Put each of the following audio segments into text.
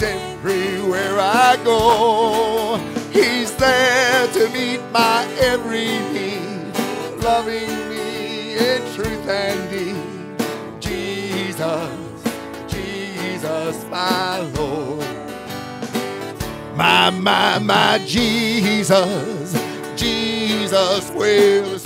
He's everywhere I go. He's there to meet my every need, loving me in truth and deed. Jesus, Jesus, my Lord. My, my, my Jesus, Jesus, well, the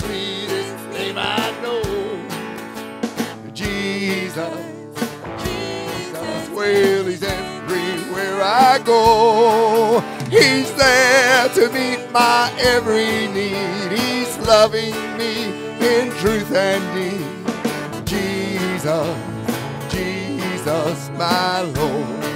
I go. He's there to meet my every need. He's loving me in truth and deed. Jesus, Jesus, my Lord.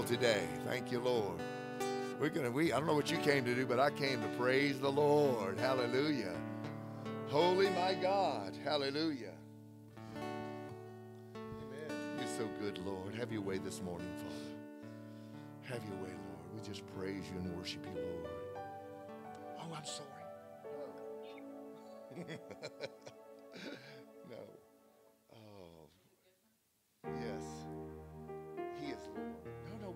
Well today. Thank you, Lord. We're gonna. We. I don't know what you came to do, but I came to praise the Lord. Hallelujah. Holy, my God. Hallelujah. Amen. You're so good, Lord. Have your way this morning, Father. Have your way, Lord. We just praise you and worship you, Lord. Oh, I'm sorry.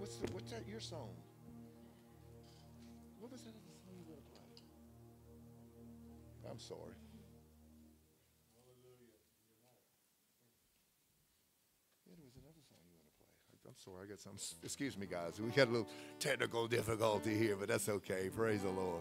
What's the, what's that? Your song? What was that other song you were going to play? I'm sorry. Yeah, there was another song you want to play. I'm sorry, I got some. Excuse me, guys. We got a little technical difficulty here, but that's okay. Praise the Lord.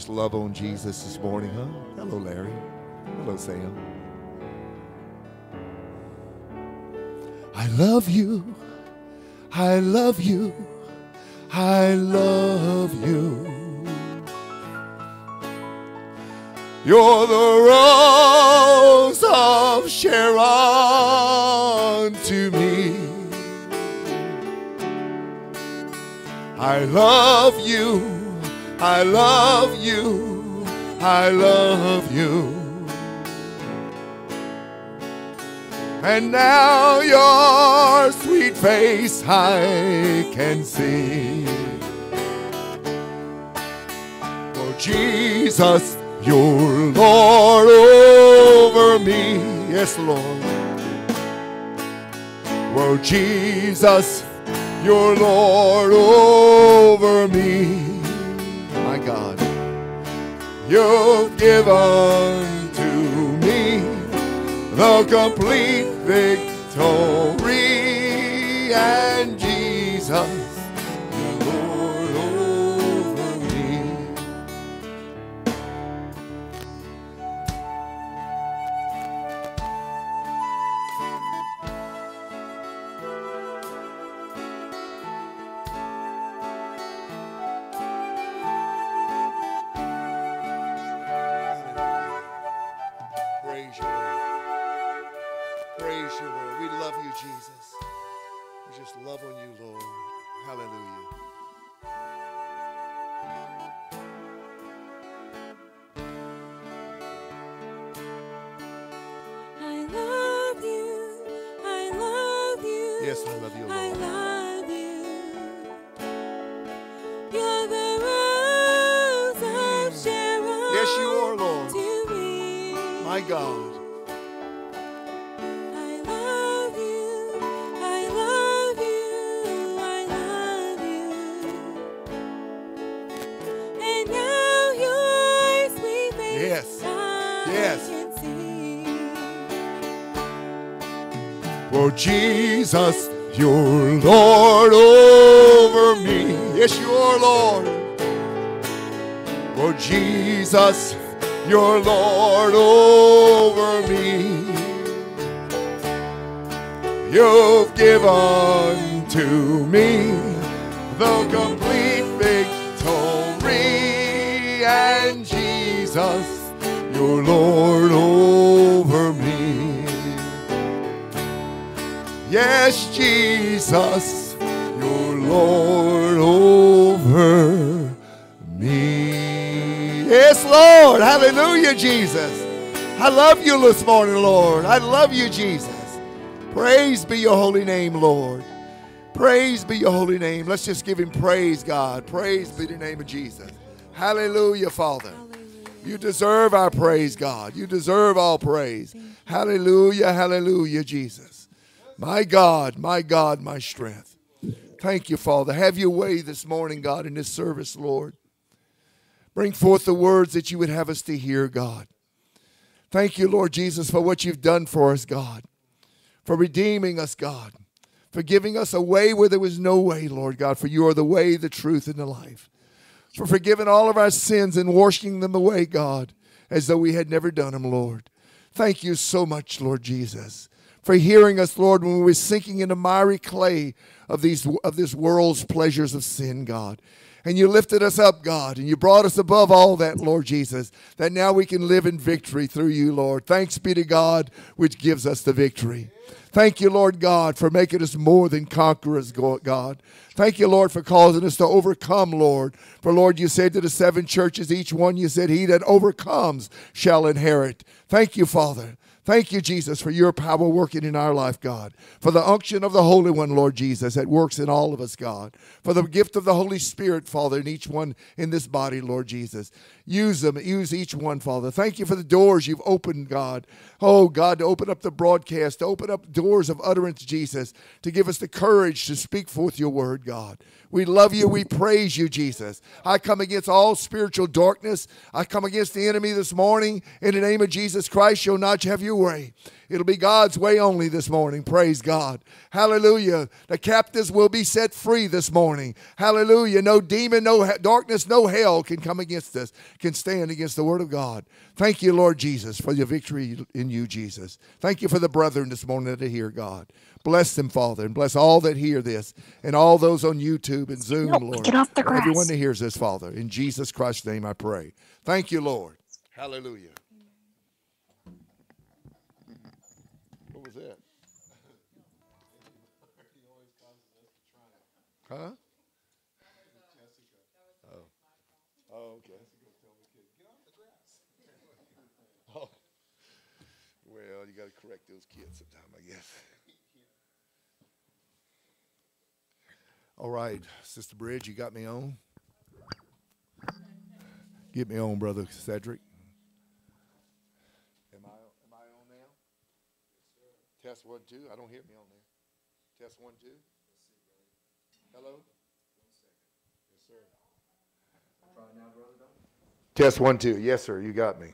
just love on Jesus this morning, huh? Hello, Larry. Hello, Sam. I love you. I love you. I love you. You're the rose of Sharon to me. I love you. I love you. I love you. And now your sweet face I can see. Oh, Jesus, you're Lord over me. Yes, Lord. Oh, Jesus, you're Lord over me. God, you've given to me the complete victory, your. We love you, Jesus. We just love on you, Lord. Hallelujah. I love you. I love you. Yes, I love you, Lord. I love you. You're the rose of Sharon. Yes, you are, Lord. My God. For Jesus, you're Lord over me. Yes, you are, Lord. For Jesus, you're Lord over me. You've given to me the complete victory, and Jesus, you're Lord Yes, Jesus, your Lord over me. Yes, Lord. Hallelujah, Jesus. I love you this morning, Lord. I love you, Jesus. Praise be your holy name, Lord. Praise be your holy name. Let's just give him praise, God. Praise be the name of Jesus. Hallelujah, Father. You deserve our praise, God. You deserve all praise. Hallelujah, hallelujah, Jesus. My God, my God, my strength. Thank you, Father. Have your way this morning, God, in this service, Lord. Bring forth the words that you would have us to hear, God. Thank you, Lord Jesus, for what you've done for us, God. For redeeming us, God. For giving us a way where there was no way, Lord God. For you are the way, the truth, and the life. For forgiving all of our sins and washing them away, God, as though we had never done them, Lord. Thank you so much, Lord Jesus for hearing us, Lord, when we were sinking in the miry clay of these of this world's pleasures of sin, God. And you lifted us up, God, and you brought us above all that, Lord Jesus, that now we can live in victory through you, Lord. Thanks be to God, which gives us the victory. Thank you, Lord God, for making us more than conquerors, God. Thank you, Lord, for causing us to overcome, Lord. For, Lord, you said to the seven churches, each one you said, He that overcomes shall inherit. Thank you, Father. Thank you, Jesus, for your power working in our life, God. For the unction of the Holy One, Lord Jesus, that works in all of us, God. For the gift of the Holy Spirit, Father, in each one in this body, Lord Jesus. Use them, use each one, Father. Thank you for the doors you've opened, God. Oh, God, to open up the broadcast, to open up doors of utterance, Jesus, to give us the courage to speak forth your word, God. We love you. We praise you, Jesus. I come against all spiritual darkness. I come against the enemy this morning. In the name of Jesus Christ, you'll not have your way. It'll be God's way only this morning. Praise God. Hallelujah. The captives will be set free this morning. Hallelujah. No demon, no darkness, no hell can come against us, can stand against the word of God. Thank you, Lord Jesus, for your victory in you, Jesus. Thank you for the brethren this morning that are here, God. Bless them, Father, and bless all that hear this and all those on YouTube and Zoom, Nope, Lord. get off the grass. Everyone that hears this, Father. In Jesus Christ's name I pray. Thank you, Lord. Hallelujah. Huh? Oh. Oh, okay. Oh. Well, you got to correct those kids sometime, I guess. All right, Sister Bridget, you got me on? Get me on, Brother Cedric. Am I, am I on now? Test one, two. I don't hear me on there. Test one, two. Hello? Yes, sir. Test one, two. Yes, sir. You got me.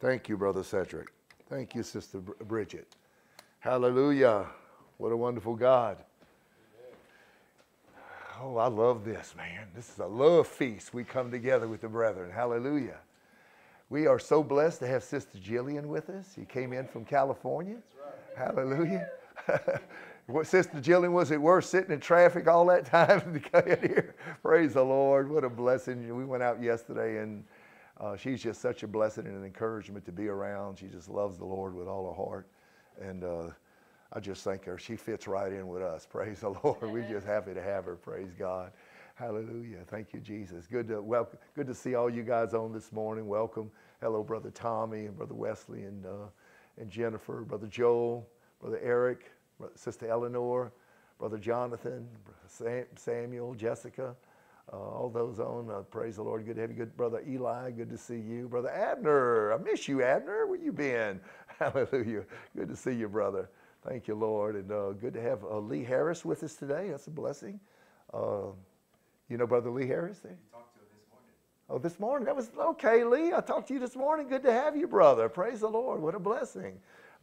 Thank you, Brother Cedric. Thank you, Sister Bridget. Hallelujah. What a wonderful God. Oh, I love this, man. This is a love feast. We come together with the brethren. Hallelujah. We are so blessed to have Sister Jillian with us. She came in from California. Hallelujah. what, Sister Jillian, was it worth sitting in traffic all that time to get here? Praise the Lord. What a blessing. We went out yesterday and uh, she's just such a blessing and an encouragement to be around. She just loves the Lord with all her heart. And uh, I just thank her. She fits right in with us. Praise the Lord. We're just happy to have her. Praise God. Hallelujah. Thank you, Jesus. Good to welcome. Good to see all you guys on this morning. Welcome. Hello, Brother Tommy and Brother Wesley and uh, and Jennifer, Brother Joel, Brother Eric, Sister Eleanor, Brother Jonathan, Sam- Samuel, Jessica, uh, all those on. Uh, praise the Lord. Good to have you. Good brother Eli. Good to see you, brother Abner. I miss you, Abner. Where you been? Hallelujah. Good to see you, brother. Thank you, Lord, and uh, good to have uh, Lee Harris with us today. That's a blessing. Uh, you know, brother Lee Harris. There? Oh, this morning. That was okay, Lee. I talked to you this morning. Good to have you, brother. Praise the Lord. What a blessing.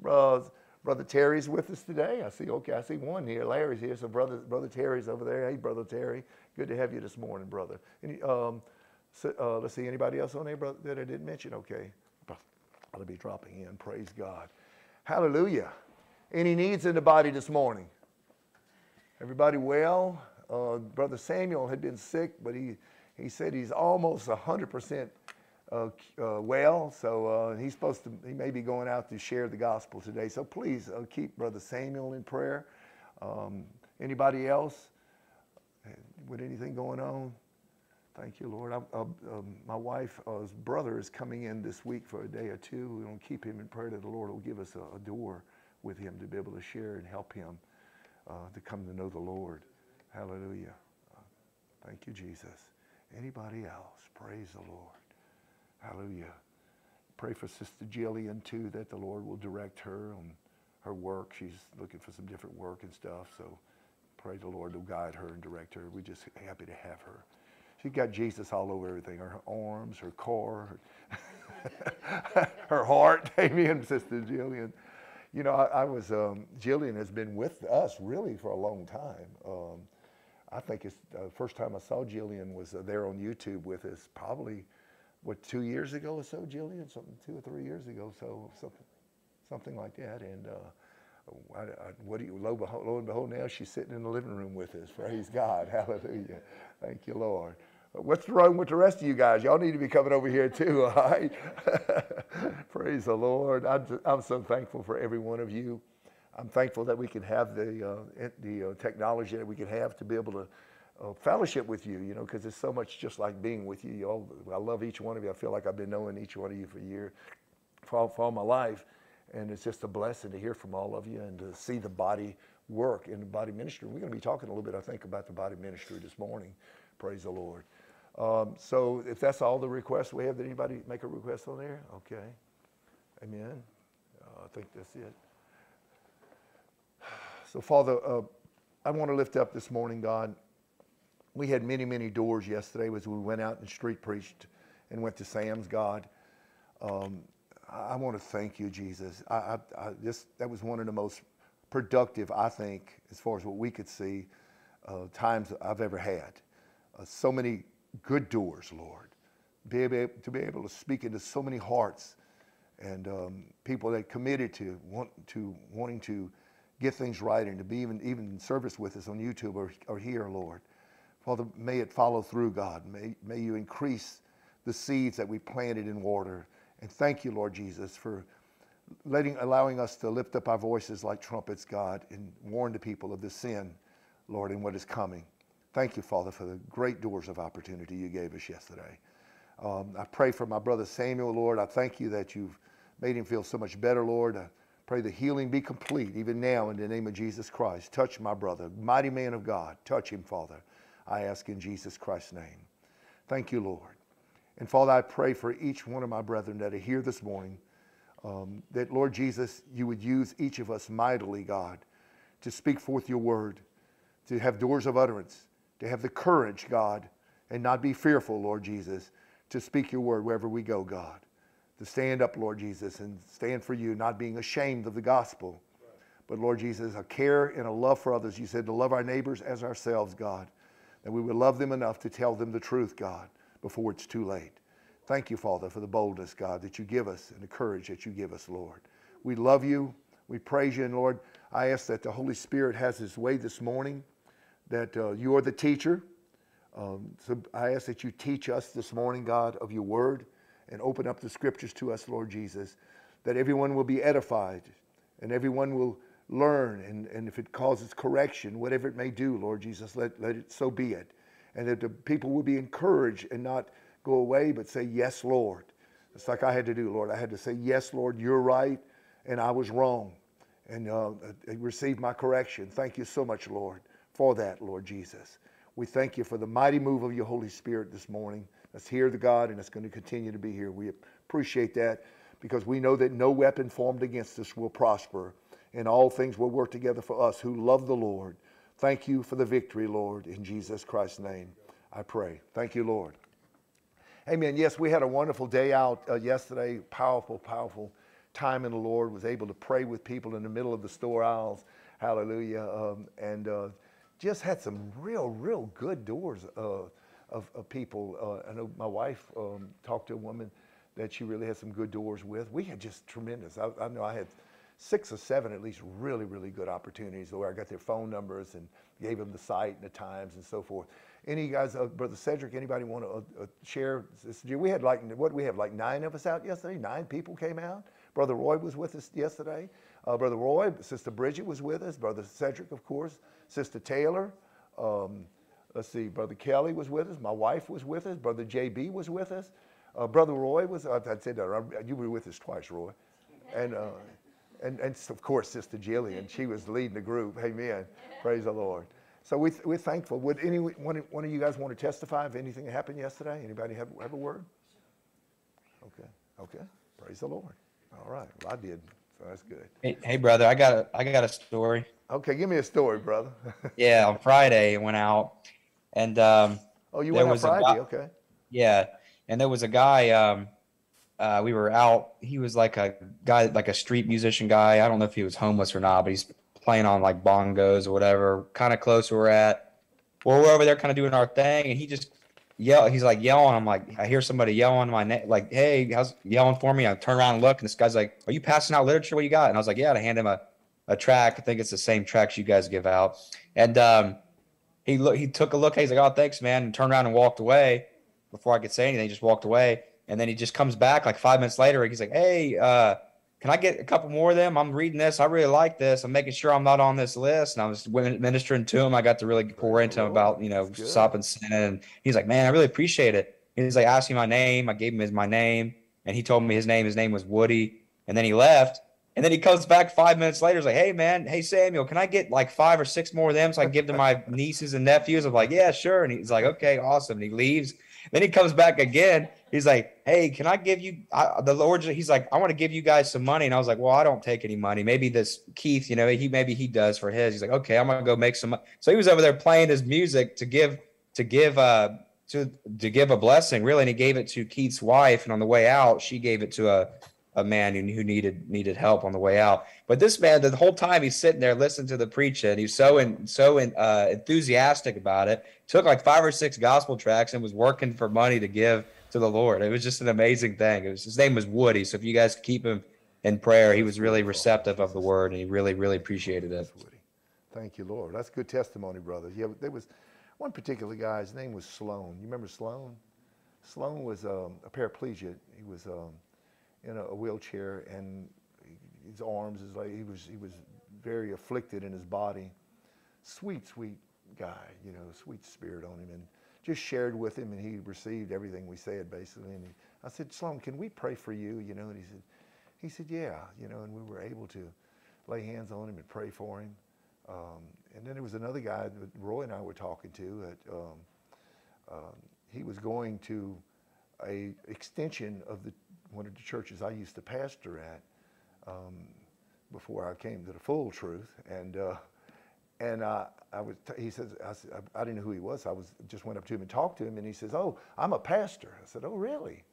Uh, brother Terry's with us today. I see. Okay, I see one here. Larry's here. So brother, brother Terry's over there. Hey, brother Terry. Good to have you this morning, brother. Any, um, so, uh, let's see. Anybody else on there, brother, that I didn't mention? Okay, I'll be dropping in. Praise God. Hallelujah. Any needs in the body this morning? Everybody well? Uh, Brother Samuel had been sick, but he, he said he's almost 100% uh, uh, well. So uh, he's supposed to, he may be going out to share the gospel today. So please uh, keep Brother Samuel in prayer. Um, anybody else with anything going on? Thank you, Lord. I, uh, um, my wife's brother is coming in this week for a day or two. We're going to keep him in prayer that the Lord will give us a, a door with him to be able to share and help him uh, to come to know the Lord. Hallelujah. Uh, thank you, Jesus. Anybody else? Praise the Lord. Hallelujah. Pray for Sister Jillian too, that the Lord will direct her on her work. She's looking for some different work and stuff. So pray the Lord will guide her and direct her. We're just happy to have her. She's got Jesus all over everything her arms, her core, her, her heart. Amen, Sister Jillian. You know, I, I was, um, Jillian has been with us really for a long time. Um, I think it's the first time I saw Jillian was uh, there on YouTube with us, probably, what, two years ago or so, Jillian? Something, two or three years ago, so something, something like that. And uh, I, I, what do you, lo, behold, lo and behold, now she's sitting in the living room with us. Praise God. Hallelujah. Thank you, Lord. What's wrong with the rest of you guys? Y'all need to be coming over here too, all right? Praise the Lord. I'm, I'm so thankful for every one of you. I'm thankful that we can have the, uh, the uh, technology that we can have to be able to uh, fellowship with you, you know, because it's so much just like being with you. you all, I love each one of you. I feel like I've been knowing each one of you for a year, for all, for all my life. And it's just a blessing to hear from all of you and to see the body work in the body ministry. We're going to be talking a little bit, I think, about the body ministry this morning. Praise the Lord. Um, so if that's all the requests we have, did anybody make a request on there? Okay. Amen. Uh, I think that's it. So, Father, uh, I want to lift up this morning, God. We had many, many doors yesterday as we went out and street preached and went to Sam's, God. Um, I, want to thank you, Jesus. I, I, I just, that was one of the most productive, I think, as far as what we could see, uh, times I've ever had. Uh, so many good doors, Lord. Be able, to be able to speak into so many hearts and um, people that committed to want to wanting to get things right and to be even even in service with us on YouTube or, or here, Lord. Father, may it follow through, God. May, may you increase the seeds that we planted in water. And thank you, Lord Jesus, for letting allowing us to lift up our voices like trumpets, God, and warn the people of the sin, Lord, and what is coming. Thank you, Father, for the great doors of opportunity you gave us yesterday. Um, I pray for my brother Samuel, Lord. I thank you that you've made him feel so much better, Lord. I pray the healing be complete even now in the name of Jesus Christ. Touch my brother, mighty man of God. Touch him, Father. I ask in Jesus Christ's name. Thank you, Lord. And Father, I pray for each one of my brethren that are here this morning um, that, Lord Jesus, you would use each of us mightily, God, to speak forth your word, to have doors of utterance to have the courage, God, and not be fearful, Lord Jesus, to speak your word wherever we go, God. To stand up, Lord Jesus, and stand for you, not being ashamed of the gospel. But Lord Jesus, a care and a love for others. You said to love our neighbors as ourselves, God. That we would love them enough to tell them the truth, God, before it's too late. Thank you, Father, for the boldness, God, that you give us and the courage that you give us, Lord. We love you. We praise you. And Lord, I ask that the Holy Spirit has his way this morning that uh, you are the teacher. Um, so I ask that you teach us this morning, God, of your word and open up the scriptures to us, Lord Jesus, that everyone will be edified and everyone will learn. And, and if it causes correction, whatever it may do, Lord Jesus, let, let it so be it. And that the people will be encouraged and not go away, but say, Yes, Lord. It's like I had to do, Lord. I had to say, Yes, Lord, you're right, and I was wrong. And uh, receive my correction. Thank you so much, Lord. for that, Lord Jesus. We thank you for the mighty move of your Holy Spirit this morning. Let's hear the God, and it's going to continue to be here. We appreciate that because we know that no weapon formed against us will prosper, and all things will work together for us who love the Lord. Thank you for the victory, Lord, in Jesus Christ's name. I pray. Thank you, Lord. Amen. Yes, we had a wonderful day out uh, yesterday. Powerful, powerful time in the Lord. Was able to pray with people in the middle of the store aisles. Hallelujah. Um, and uh, just had some real, real good doors uh, of, of people. Uh, I know my wife um, talked to a woman that she really had some good doors with. We had just tremendous. I, I know I had six or seven at least really, really good opportunities where I got their phone numbers and gave them the site and the times and so forth. Any guys, uh, Brother Cedric, anybody want to uh, uh, share? This? We had like, what we have, like nine of us out yesterday? Nine people came out. Brother Roy was with us yesterday. Uh, Brother Roy, Sister Bridget was with us. Brother Cedric, of course. Sister Taylor. Um, let's see, Brother Kelly was with us. My wife was with us. Brother JB was with us. Uh, Brother Roy was, I, I said that, you were with us twice, Roy. And, uh, and, and of course, Sister Jillian, she was leading the group. Amen. Praise the Lord. So we, we're thankful. Would any one, one of you guys want to testify of anything that happened yesterday? Anybody have, have a word? Okay. Okay. Praise the Lord. All right. Well, I did. So that's good. Hey, hey, brother, I got a I got a story. Okay, give me a story, brother. Yeah, on Friday I went out, and um, oh, you went on Friday. guy- Okay. yeah, and there was a guy. Um, uh, we were out. He was like a guy, like a street musician guy. I don't know if he was homeless or not, but he's playing on like bongos or whatever. Kind of close we're at. Well, we're over there, kind of doing our thing, and he just yell. He's like yelling. I'm like, I hear somebody yelling my name, like, "Hey, how's yelling for me?" I turn around and look, and this guy's like, "Are you passing out literature? What you got?" And I was like, "Yeah." I hand him a a tract. I think it's the same tracts you guys give out. And um, he look, he took a look. He's like, "Oh, thanks, man," and turned around and walked away. Before I could say anything, he just walked away. And then he just comes back like five minutes later. He's like, "Hey, uh, can I get a couple more of them? I'm reading this. I really like this. I'm making sure I'm not on this list." And I was ministering to him. I got to really pour into him about you know stopping sinning. And he's like, "Man, I really appreciate it." He's like, asked me my name. I gave him his my name, and he told me his name. His name was Woody. And then he left. And then he comes back five minutes later. He's like, "Hey, man, hey Samuel, can I get like five or six more of them so I can give to my nieces and nephews?" I'm like, "Yeah, sure." And he's like, "Okay, awesome." And he leaves. Then he comes back again. He's like, "Hey, can I give you I, the Lord?" He's like, "I want to give you guys some money." And I was like, "Well, I don't take any money. Maybe this Keith, you know, he maybe he does for his." He's like, "Okay, I'm gonna go make some." mo-" So he was over there playing his music to give to give uh to to give a blessing, really. And he gave it to Keith's wife. And on the way out, she gave it to a a man who, who needed needed help on the way out. But this man, the whole time he's sitting there listening to the preacher, and he's so in, so in, uh, enthusiastic about it. Took like five or six gospel tracts and was working for money to give to the Lord. It was just an amazing thing. Was his name was Woody. So if you guys keep him in prayer, he was really receptive of the word, and he really really appreciated it. Woody. Thank you, Lord. That's good testimony, brother. Yeah, there was one particular guy. His name was Sloan. You remember Sloan? Sloan was um, a paraplegic. He was um, in a, wheelchair, and his arms is like he was he was very afflicted in his body. Sweet, sweet guy, you know, sweet spirit on him, and just shared with him, and he received everything we said basically. And he, I said, Sloan, can we pray for you? You know, and he said, he said, yeah, you know, and we were able to lay hands on him and pray for him. Um, and then there was another guy that Roy and I were talking to. At, um, um, he was going to a extension of the one of the churches I used to pastor at um, before I came to the full truth. And uh, and uh, I was he says I, said, I, I didn't know who he was. I was just went up to him and talked to him, and he says, "Oh, I'm a pastor." I said, "Oh, really?"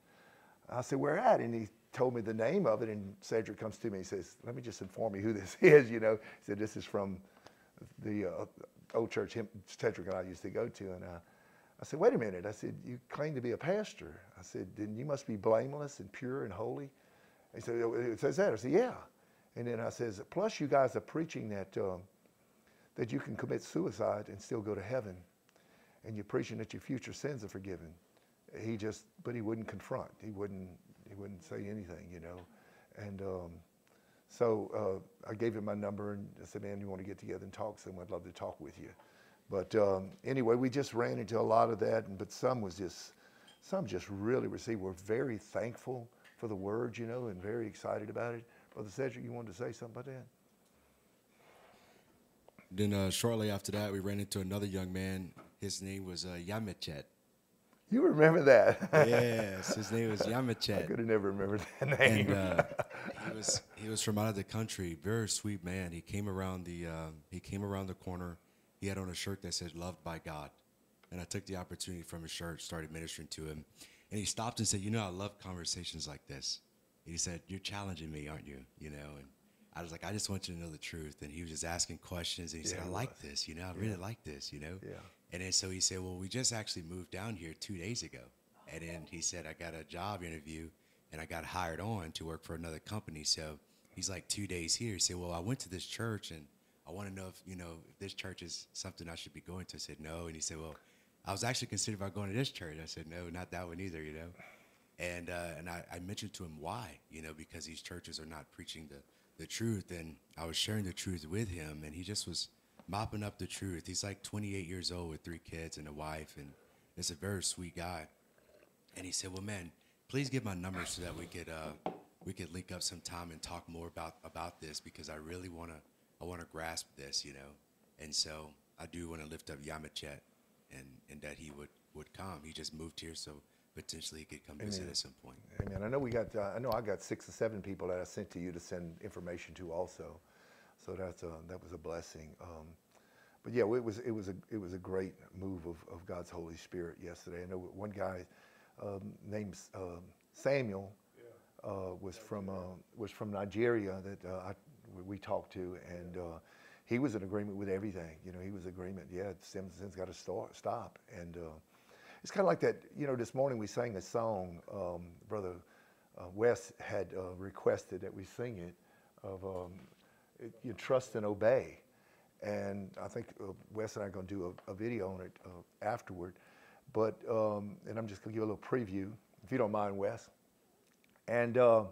I said, "Where at?" And he told me the name of it. And Cedric comes to me and says, "Let me just inform you who this is." You know, he said, "This is from the uh, old church him, Cedric and I used to go to." And I said, "Wait a minute." I said, "You claim to be a pastor." I said, "Then you must be blameless and pure and holy." He said, "Oh, "It says that." I said, "Yeah." And then I says, "Plus, you guys are preaching that um, that you can commit suicide and still go to heaven, and you're preaching that your future sins are forgiven." He just, but he wouldn't confront. He wouldn't. He wouldn't say anything, you know. And um, so uh, I gave him my number and I said, "Man, you want to get together and talk? Some, I'd love to talk with you." But um, anyway, we just ran into a lot of that, and, but some was just, some just really received. We're very thankful for the word, you know, and very excited about it. Brother Cedric, you wanted to say something about that? Then uh, shortly after that, we ran into another young man. His name was uh, Yamachet. You remember that? Yes, his name was I could have never remembered that name. and uh, he was he was from out of the country. Very sweet man. He came around the um, he came around the corner. He had on a shirt that said "Loved by God," and I took the opportunity from his shirt, started ministering to him, and he stopped and said, "You know, I love conversations like this." And he said, "You're challenging me, aren't you?" You know, and I was like, "I just want you to know the truth." And he was just asking questions, and he said, "I like this. You know, I really like this. You know." Yeah. And then so he said, "Well, we just actually moved down here two days ago." And then he said, "I got a job interview, and I got hired on to work for another company." So he's like two days here. He said, "Well, I went to this church, and I want to know if you know if this church is something I should be going to." I said, "No," and he said, "Well, I was actually considering about going to this church." I said, "No, not that one either." You know. And uh, and I, I mentioned to him why, you know, because these churches are not preaching the, the truth. And I was sharing the truth with him, and he just was mopping up the truth. He's like 28 years old with three kids and a wife, and is a very sweet guy. And he said, "Well, man, please give my number so that we could uh, we could link up sometime and talk more about about this because I really want to I want to grasp this, you know. And so I do want to lift up Yamachet, and and that he would would come. He just moved here, so potentially he could come visit Amen. at some point. Amen. I know we got. Uh, I know I got six or seven people that I sent to you to send information to also. So that's uh, that was a blessing. Um, but yeah, it was it was a it was a great move of, of God's Holy Spirit yesterday. I know one guy um, named um, Samuel uh, was from uh, was from Nigeria that uh, I, we- we talked to, and uh, he was in agreement with everything. You know, he was agreement. Yeah, sin, sin's got to stop, and uh, it's kind of like that. You know, this morning we sang a song. Um, Brother uh, Wes had uh, requested that we sing it of um, it, you trust and obey. And I think uh, Wes and I are going to do a, a video on it uh, afterward. But um, and I'm just going to give a little preview, if you don't mind, Wes. And uh,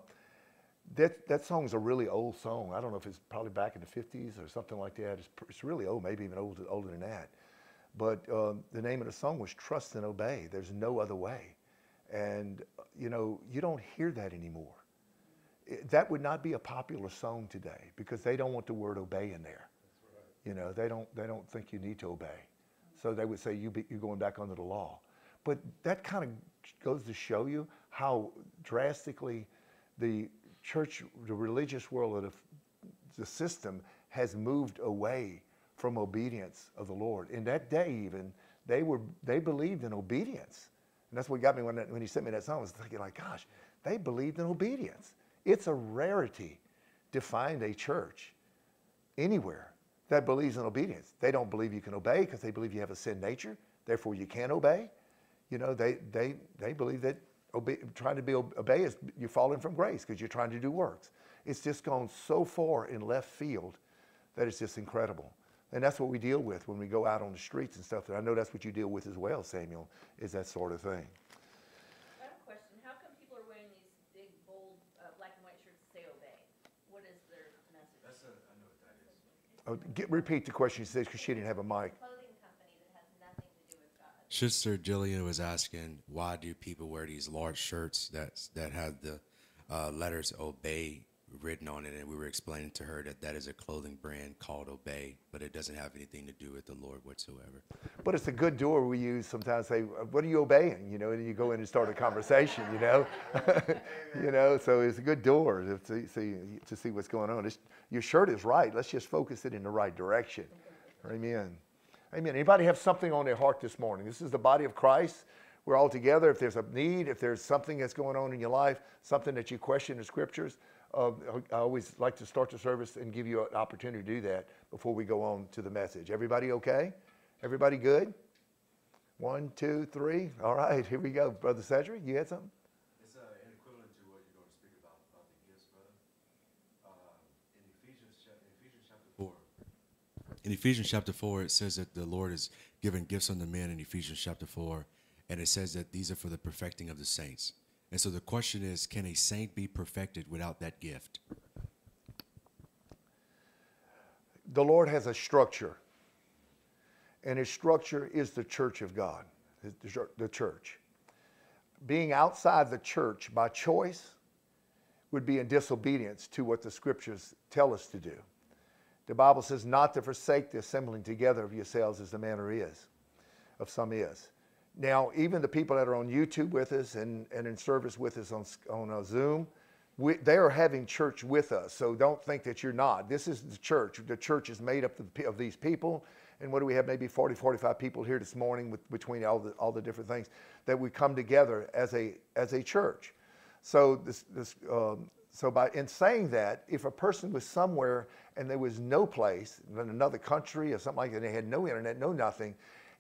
that that song's a really old song. I don't know if it's probably back in the 50s or something like that. It's, it's really old, maybe even older, older than that. But um, the name of the song was Trust and Obey. There's no other way. And, you know, you don't hear that anymore. It- that would not be a popular song today because they don't want the word obey in there. You know, they don't, they don't think you need to obey. So they would say you be, you're going back under the law. But that kind of goes to show you how drastically the church, the religious world, of the, the system has moved away from obedience of the Lord. In that day, even they were they believed in obedience, and that's what got me when when he sent me that song. I was thinking like, gosh, they believed in obedience. It's a rarity to find a church anywhere that believes in obedience. They don't believe you can obey because they believe you have a sin nature. Therefore, you can't obey. You know, they they they believe that obe- trying to be ob- obey is you're falling from grace because you're trying to do works. It's just gone so far in left field that it's just incredible. And that's what we deal with when we go out on the streets and stuff. And I know that's what you deal with as well, Samuel, is that sort of thing. I have a question. How come people are wearing these big, bold, uh, black and white shirts that say obey? What is their message? That's a, Oh, get, repeat the question she says because she didn't have a mic. clothing company that has nothing to do with God. Sister Jillian was asking, why do people wear these large shirts that that have the uh, letters "Obey" written on it? And we were explaining to her that that is a clothing brand called Obey, but it doesn't have anything to do with the Lord whatsoever. But it's a good door we use sometimes. Say, "What are you obeying?" You know, and you go in and start a conversation. You know, you know. So it's a good door to see, to see what's going on. It's, your shirt is right. Let's just focus it in the right direction. Amen. Amen. Anybody have something on their heart this morning? This is the body of Christ. We're all together. If there's a need, if there's something that's going on in your life, something that you question in scriptures, uh, I always like to start the service and give you an opportunity to do that before we go on to the message. Everybody okay? Everybody good? One, two, three. All right, here we go. Brother Cedric, you had something? It's uh, an equivalent to what you're going to speak about about the gifts, brother. Uh, in Ephesians, chap- in Ephesians chapter four. In Ephesians chapter four, it says that the Lord is giving gifts unto men. In Ephesians chapter four, and it says that these are for the perfecting of the saints. And so the question is, can a saint be perfected without that gift? the Lord has a structure, and His structure is the church of God, the church. Being outside the church by choice would be in disobedience to what the scriptures tell us to do. The Bible says not to forsake the assembling together of yourselves as the manner is, of some is. Now, even the people that are on YouTube with us and, and in service with us on, on uh, Zoom, we, they are having church with us. So don't think that you're not. This is the church. The church is made up of, of these people. And what do we have? Maybe 40, 45 people here this morning with, between all the, all the different things that we come together as a, as a church. So this, this, um, so by in saying that, if a person was somewhere and there was no place in another country or something like that, they had no internet, no nothing,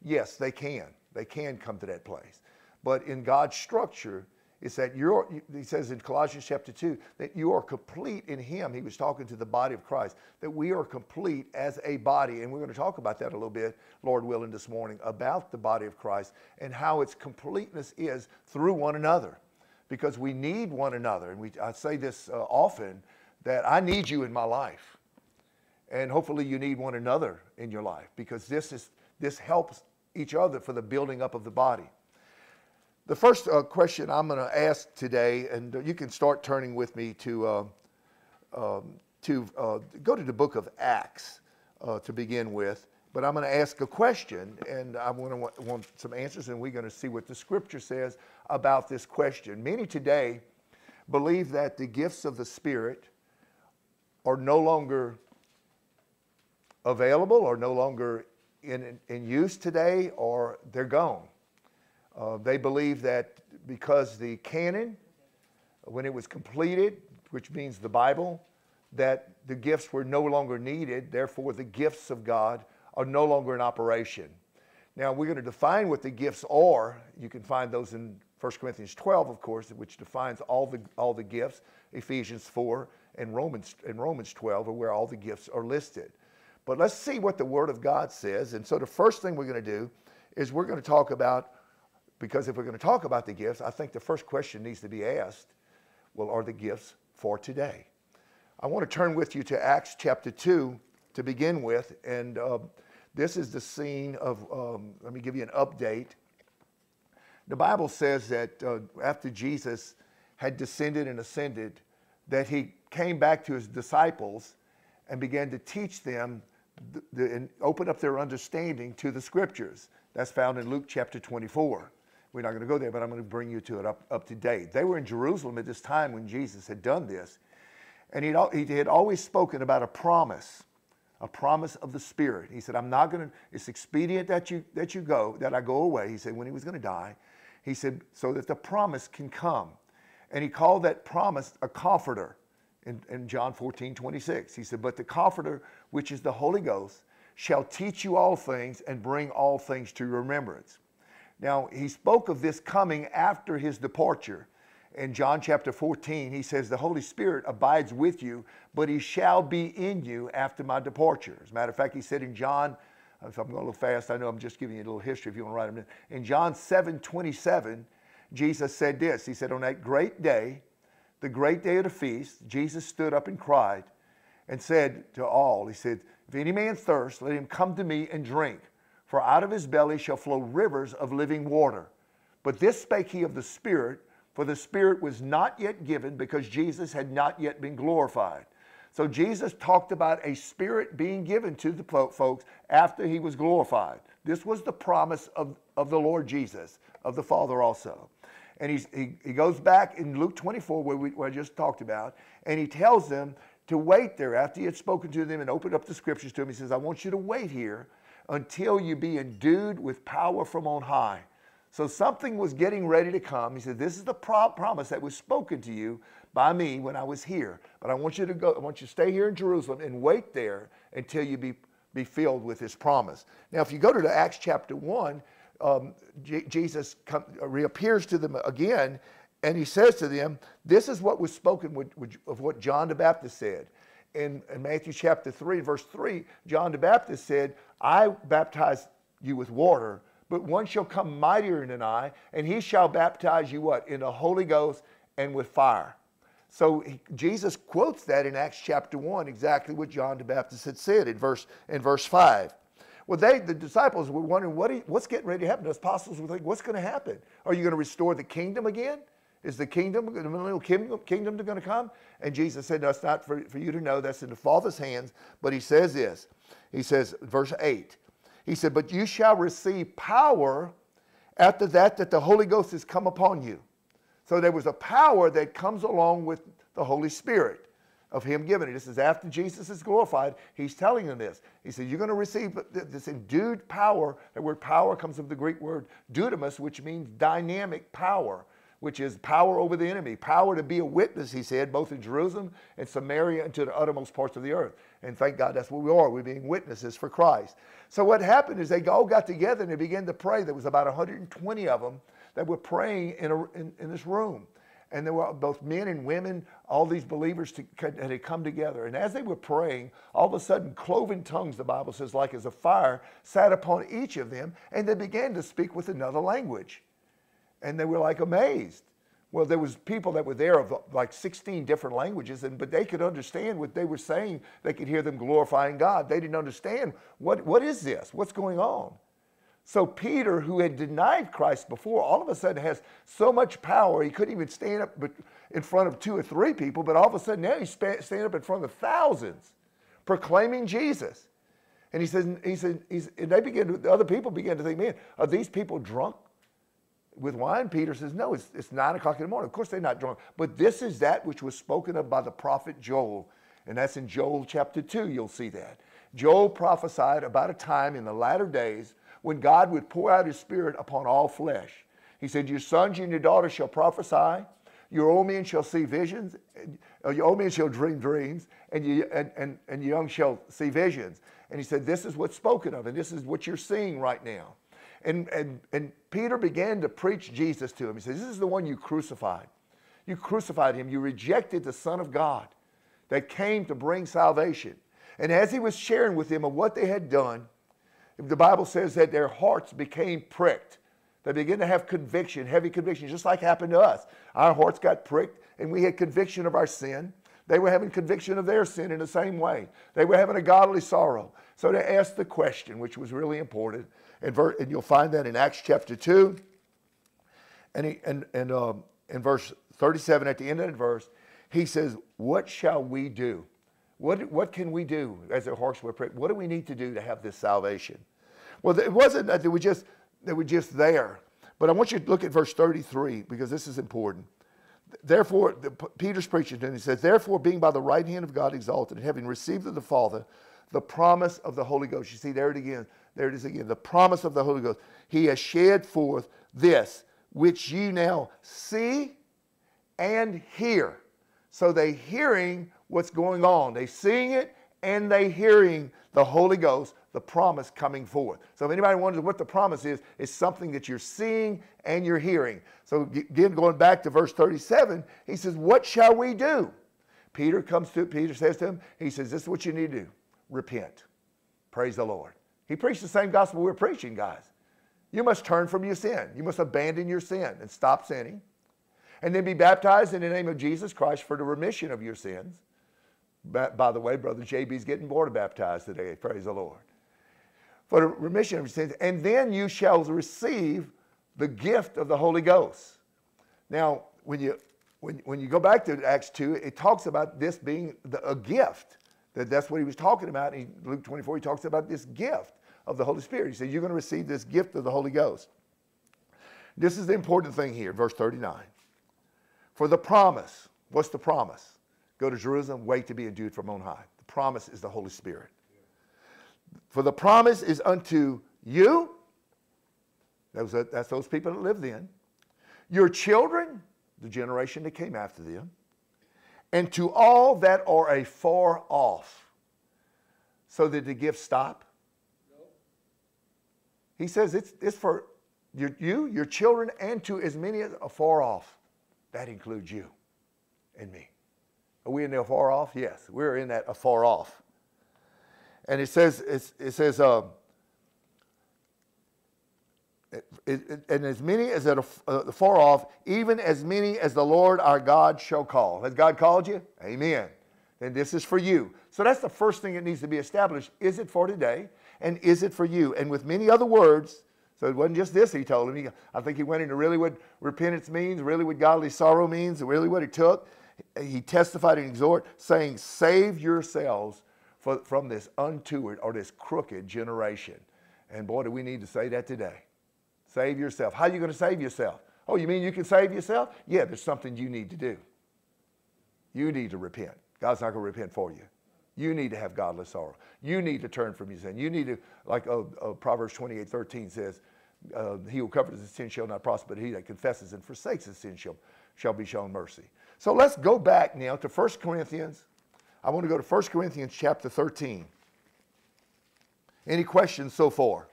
yes, they can. They can come to that place. But in God's structure, it's that you're, he says in Colossians chapter 2, that you are complete in Him. He was talking to the body of Christ, that we are complete as a body. And we're going to talk about that a little bit, Lord willing, this morning, about the body of Christ and how its completeness is through one another. Because we need one another. And we, I say this uh, often that I need you in my life. And hopefully you need one another in your life because this, is, this helps each other for the building up of the body. The first uh, question I'm going to ask today, and you can start turning with me to, uh, um, to uh, go to the book of Acts uh, to begin with. But I'm going to ask a question, and I want to want, some answers, and we're going to see what the scripture says about this question. Many today believe that the gifts of the Spirit are no longer available or no longer in, in use today, or they're gone. Uh, they believe that because the canon, when it was completed, which means the Bible, that the gifts were no longer needed, therefore the gifts of God are no longer in operation. Now we're going to define what the gifts are. You can find those in 1 Corinthians 12, of course, which defines all the all the gifts. Ephesians 4 and Romans and Romans 12 are where all the gifts are listed. But let's see what the Word of God says. And so the first thing we're going to do is we're going to talk about because if we're going to talk about the gifts, I think the first question needs to be asked well, are the gifts for today? I want to turn with you to Acts chapter 2 to begin with. And uh, this is the scene of, um, let me give you an update. The Bible says that uh, after Jesus had descended and ascended, that he came back to his disciples and began to teach them the, the, and open up their understanding to the scriptures. That's found in Luke chapter 24. We're not going to go there, but I'm going to bring you to it up, up to date. They were in Jerusalem at this time when Jesus had done this. And he had always spoken about a promise, a promise of the Spirit. He said, I'm not going to, it's expedient that you, that you go, that I go away. He said, when he was going to die, he said, so that the promise can come. And he called that promise a comforter in, in John 14, 26. He said, But the Comforter, which is the Holy Ghost, shall teach you all things and bring all things to remembrance. Now, he spoke of this coming after his departure. In John chapter 14, he says, The Holy Spirit abides with you, but he shall be in you after my departure. As a matter of fact, he said in John, uh, if I'm going a little fast, I know I'm just giving you a little history if you want to write them down. In John 7 27, Jesus said this He said, On that great day, the great day of the feast, Jesus stood up and cried and said to all, He said, If any man thirst, let him come to me and drink, for out of his belly shall flow rivers of living water. But this spake he of the Spirit, for the Spirit was not yet given because Jesus had not yet been glorified. So Jesus talked about a spirit being given to the folks after he was glorified. This was the promise of, of the Lord Jesus, of the Father also. And he's, he, he goes back in Luke 24, where, we, where I just talked about, and he tells them to wait there. After he had spoken to them and opened up the scriptures to them, he says, I want you to wait here until you be endued with power from on high. So something was getting ready to come. He said, This is the pro- promise that was spoken to you by me when I was here. But I want you to go, I want you to stay here in Jerusalem and wait there until you be, be filled with this promise. Now, if you go to Acts chapter 1, um, J- Jesus come, reappears to them again and he says to them, This is what was spoken with, with, of what John the Baptist said. In, in Matthew chapter 3, verse 3, John the Baptist said, I baptize you with water, but one shall come mightier than I, and he shall baptize you what? In the Holy Ghost and with fire. So Jesus quotes that in Acts chapter 1, exactly what John the Baptist had said in verse, in verse 5. Well, they, the disciples were wondering what he- what's getting ready to happen. The apostles were thinking, what's going to happen? Are you going to restore the kingdom again? Is the kingdom, the millennial kingdom, kingdom going to come? And Jesus said, No, it's not for, for you to know. That's in the Father's hands. But he says this. He says, verse 8, he said, But you shall receive power after that, that the Holy Ghost has come upon you. So there was a power that comes along with the Holy Spirit of Him giving it. This is after Jesus is glorified. He's telling them this. He said, You're going to receive this endued power. That word power comes from the Greek word dunamis, which means dynamic power, which is power over the enemy, power to be a witness, he said, both in Jerusalem and Samaria and to the uttermost parts of the earth. And thank God that's what we are. We're being witnesses for Christ. So what happened is they all got together and they began to pray. There was about 120 of them that were praying in, a, in, in this room. And there were both men and women, all these believers to, that had come together. And as they were praying, all of a sudden, cloven tongues, the Bible says, like as a fire, sat upon each of them, and they began to speak with another language. And they were like amazed. Well, there was people that were there of like 16 different languages, and but they could understand what they were saying. They could hear them glorifying God. They didn't understand what, what is this? What's going on? So Peter, who had denied Christ before, all of a sudden has so much power he couldn't even stand up in front of two or three people, but all of a sudden now he's standing up in front of thousands, proclaiming Jesus. And he says, he said, and they begin to, the other people begin to think, man, are these people drunk with wine? Peter says, no, it's, it's nine o'clock in the morning. Of course they're not drunk, but this is that which was spoken of by the prophet Joel. And that's in Joel chapter 2, you'll see that. Joel prophesied about a time in the latter days when God would pour out his spirit upon all flesh. He said, Your sons and your daughters shall prophesy, your old men shall see visions, uh, your old men shall dream dreams, and, you, and, and, and young shall see visions. And he said, This is what's spoken of, and this is what you're seeing right now. And, and, and Peter began to preach Jesus to him. He says, This is the one you crucified. You crucified him. You rejected the Son of God that came to bring salvation. And as he was sharing with them of what they had done, the Bible says that their hearts became pricked. They began to have conviction, heavy conviction, just like happened to us. Our hearts got pricked, and we had conviction of our sin. They were having conviction of their sin in the same way. They were having a godly sorrow. So they asked the question, which was really important, and, and you'll find that in Acts chapter 2. And, he, and, and um, in verse 37, at the end of the verse, he says, What shall we do? What, what can we do as their hearts were pricked? What do we need to do to have this salvation? Well, it wasn't that they were just, they were just there. But I want you to look at verse 33 because this is important. Therefore, the, Peter's preaching to him. He says, Therefore, being by the right hand of God exalted, and having received of the Father the promise of the Holy Ghost. You see, there it again. There it is again. The promise of the Holy Ghost. He has shed forth this, which you now see and hear. So they hearing what's going on. They seeing it and they hearing the Holy Ghost, the promise coming forth. So if anybody wonders what the promise is, it's something that you're seeing and you're hearing. So again, going back to verse 37, he says, What shall we do? Peter comes to Peter says to him, he says, This is what you need to do. Repent. Praise the Lord. He preached the same gospel we're preaching, guys. You must turn from your sin. You must abandon your sin and stop sinning. And then be baptized in the name of Jesus Christ for the remission of your sins. By, the way, Brother JB's getting water baptized today. Praise the Lord. For the remission of your sins. And then you shall receive the gift of the Holy Ghost. Now, when you, when, when you go back to Acts 2, it talks about this being the, a gift. That that's what he was talking about. In Luke 24, he talks about this gift of the Holy Spirit. He said, You're going to receive this gift of the Holy Ghost. This is the important thing here, verse 39. For the promise, what's the promise? Go to Jerusalem, wait to be endued from on high. The promise is the Holy Spirit. For the promise is unto you, those that's those people that lived then, your children, the generation that came after them, and to all that are afar off. So did the gift stop? No. He says it's, it's for your, you, your children, and to as many as afar off. That includes you and me. Are we in the afar off? Yes, we're in that afar off. And it says, it's, it says, um, and as many as are uh, far off, even as many as the Lord our God shall call. Has God called you? Amen. Then this is for you. So that's the first thing that needs to be established. Is it for today? And is it for you? And with many other words, So it wasn't just this he told him. He, I think he went into really what repentance means, really what godly sorrow means, really what it took. He testified and exhort, saying, Save yourselves for, from this untoward or this crooked generation. And boy, do we need to say that today. Save yourself. How are you going to save yourself? Oh, you mean you can save yourself? Yeah, there's something you need to do. You need to repent. God's not going to repent for you. You need to have godless sorrow. You need to turn from your sin. You need to, like uh, uh, Proverbs 28 13 says, uh, He who covers his sin shall not prosper, but he that confesses and forsakes his sin shall, shall be shown mercy. So let's go back now to 1 Corinthians. I want to go to 1 Corinthians chapter 13. Any questions so far?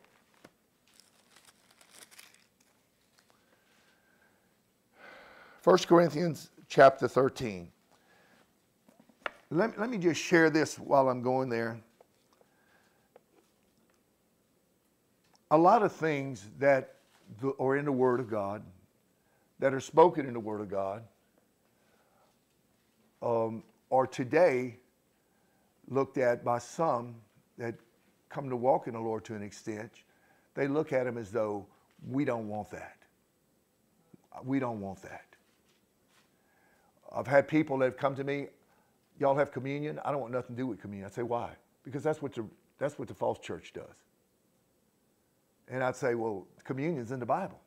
First Corinthians chapter 13. Let, let me just share this while I'm going there. A lot of things that are in the Word of God, that are spoken in the Word of God, um, are today looked at by some that come to walk in the Lord to an extent. They look at Him as though we don't want that. We don't want that. I've had people that have come to me, y'all have communion? I don't want nothing to do with communion. I say, why? Because that's what the, that's what the false church does. And I'd say, well, communion's in the Bible.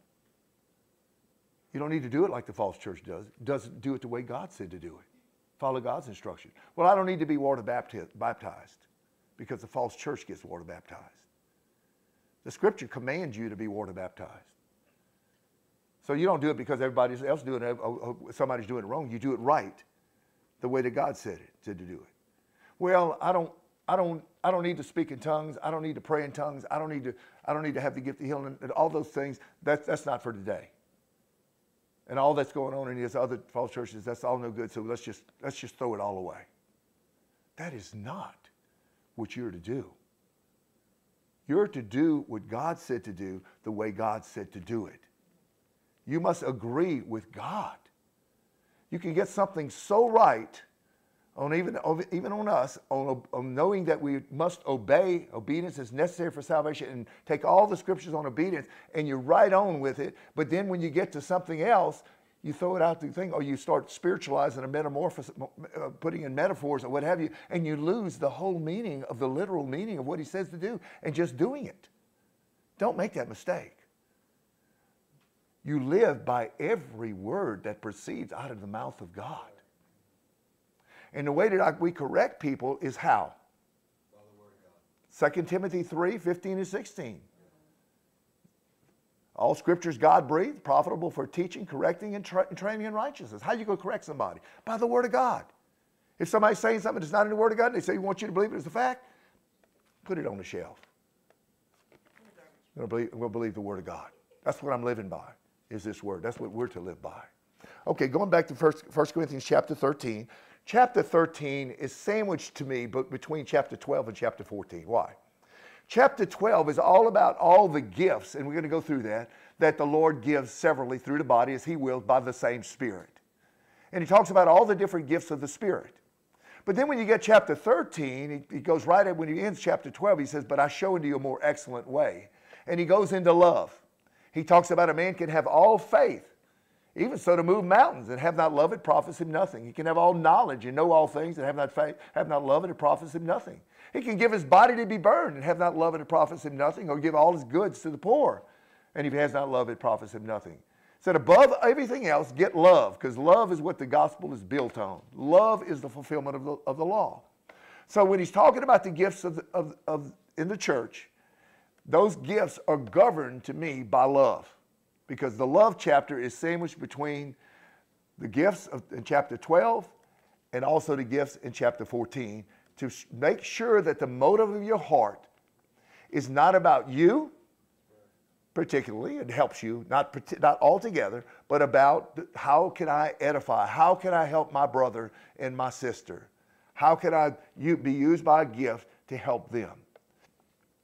You don't need to do it like the false church does. Doesn't do it the way God said to do it. Follow God's instruction. Well, I don't need to be water baptized because the false church gets water baptized. The scripture commands you to be water baptized. So you don't do it because everybody else is doing it, somebody's doing it wrong. You do it right, the way that God said it said to do it. Well, I don't, I don't, I don't need to speak in tongues. I don't need to pray in tongues. I don't need to, I don't need to have the gift of healing. And all those things. That's that's not for today. And all that's going on in these other false churches, that's all no good. So let's just let's just throw it all away. That is not what you're to do. You're to do what God said to do the way God said to do it. You must agree with God. You can get something so right on even, even on us, on, on knowing that we must obey, obedience is necessary for salvation, and take all the scriptures on obedience, and you're right on with it. But then when you get to something else, you throw it out the thing, or you start spiritualizing and metamorphosis, uh, putting in metaphors or what have you, and you lose the whole meaning of the literal meaning of what he says to do and just doing it. Don't make that mistake. You live by every word that proceeds out of the mouth of God. And the way that I, we correct people is how? 2 Timothy 3 15 and 16. All scriptures God breathed, profitable for teaching, correcting, and, tra- training in righteousness. How you go correct somebody? By the word of God. If somebody's saying something that's not in the word of God, and they say we want you to believe it as a fact, put it on the shelf. We'll believe, we'll believe the word of God. That's what I'm living by, is this word. That's what we're to live by. Okay, going back to 1, 1 Corinthians chapter 13. Chapter 13 is sandwiched to me but between chapter 12 and chapter 14. Why? Chapter 12 is all about all the gifts, and we're going to go through that, that the Lord gives severally through the body as He wills by the same Spirit. And He talks about all the different gifts of the Spirit. But then when you get chapter 13, he, he goes right at when he ends chapter 12, he says, But I show unto you a more excellent way. And he goes into love. He talks about a man can have all faith, even so to move mountains, and have not love, it profits him nothing. He can have all knowledge and know all things, and have not faith, have not love, and it profits him nothing. He can give his body to be burned, and have not love, and it profits him nothing, or give all his goods to the poor. And if he has not love, it profits him nothing. Said above everything else, get love, because love is what the gospel is built on. Love is the fulfillment of the, of the law. So when he's talking about the gifts of, the, of, of in the church, those gifts are governed to me by love because the love chapter is sandwiched between the gifts of, in chapter 12 and also the gifts in chapter 14 to make sure that the motive of your heart is not about you particularly it helps you not not altogether but about how can i edify how can i help my brother and my sister? How can i be used by a gift to help them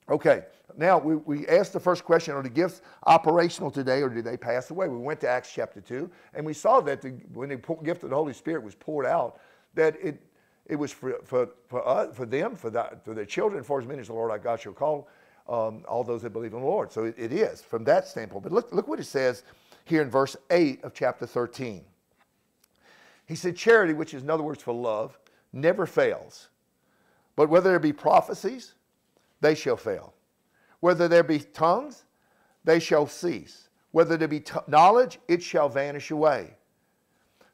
Okay, now we, we asked the first question Are the gifts operational today or did they pass away? We went to Acts chapter 2 and we saw that the, when the gift of the Holy Spirit was poured out, that it, it was for, for, for, us, for them, for, the, for their children, for as many as the Lord our God shall call, um, all those that believe in the Lord. So it, it is from that standpoint. But look, look what it says here in verse 8 of chapter 13. He said, Charity, which is in other words for love, never fails. But whether it be prophecies, they shall fail. Whether there be tongues, they shall cease. Whether there be knowledge, it shall vanish away.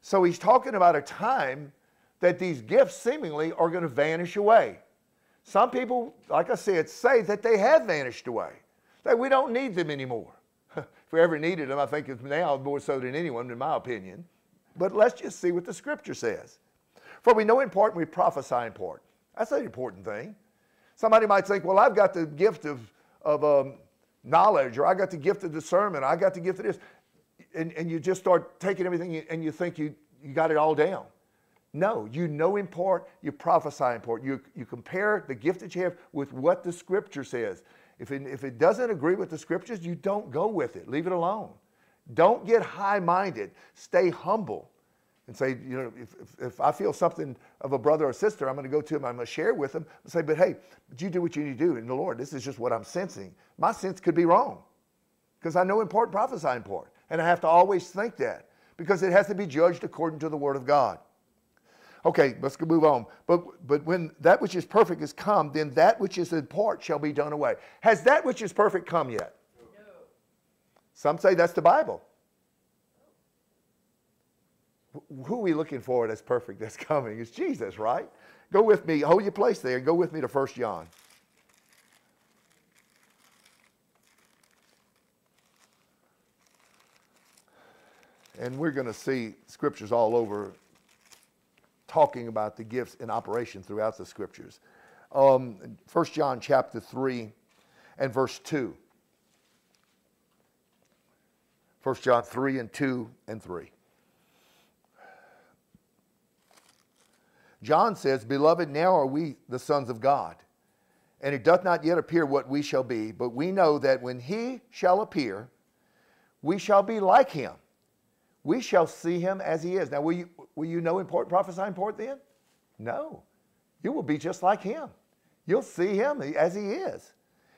So he's talking about a time that these gifts seemingly are going to vanish away. Some people, like I said, say that they have vanished away, that we don't need them anymore. if we ever needed them, I think it's now more so than anyone, in my opinion. But let's just see what the scripture says. For we know in part and we prophesy in part. That's an important thing. Somebody might think, well, I've got the gift of, of um, knowledge, or I got the gift of discernment, or I got the gift of this. And, and you just start taking everything and you think you, you got it all down. No, you know in part, you prophesy in part. You, you compare the gift that you have with what the scripture says. If it, if it doesn't agree with the scriptures, you don't go with it. Leave it alone. Don't get high minded. Stay humble and say, you know, if, if, if I feel something of a brother or sister, I'm going to go to him, I'm going to share with them and say, but hey, but you do what you need to do in the Lord. This is just what I'm sensing. My sense could be wrong because I know in part, prophesy in part. And I have to always think that because it has to be judged according to the word of God. Okay, let's move on. But but when that which is perfect is come, then that which is in part shall be done away. Has that which is perfect come yet? No. Some say that's the Bible. Wh- Who are we looking for that's perfect that's coming? It's Jesus, right? Go with me, hold your place there, and go with me to 1 John. And we're going to see scriptures all over talking about the gifts in operation throughout the scriptures. Um, 1 John chapter 3 and verse 2. 1 John 3 and 2 and 3. John says, Beloved, now are we the sons of God, and it doth not yet appear what we shall be, but we know that when he shall appear, we shall be like him. We shall see him as he is. Now, will you, will you know in part, prophesy in then? No. You will be just like him. You'll see him as he is.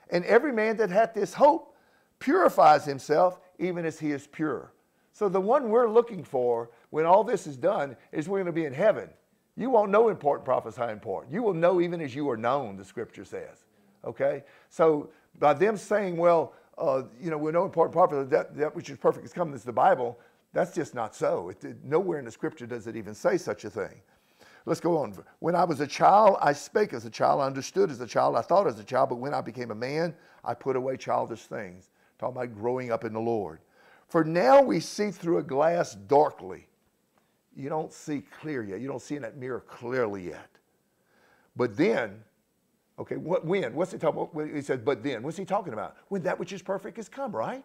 And every man that hath this hope purifies himself even as he is pure. So the one we're looking for when all this is done is we're going to be in heaven. You won't know important prophesy in part. You will know even as you are known, the scripture says. Okay? So by them saying, well, uh, you know, we know and prophesy, that, that which is perfect is coming, is the Bible, that's just not so. It, it- nowhere in the scripture does it even say such a thing. Let's go on. When I was a child, I spake as a child, I understood as a child, I thought as a child, but when I became a man, I put away childish things. Talking about growing up in the Lord. For now we see through a glass darkly. You don't see clear yet. You don't see in that mirror clearly yet. But then, okay, what when? What's he talking about? He says, but then. What's he talking about? When that which is perfect has come, right?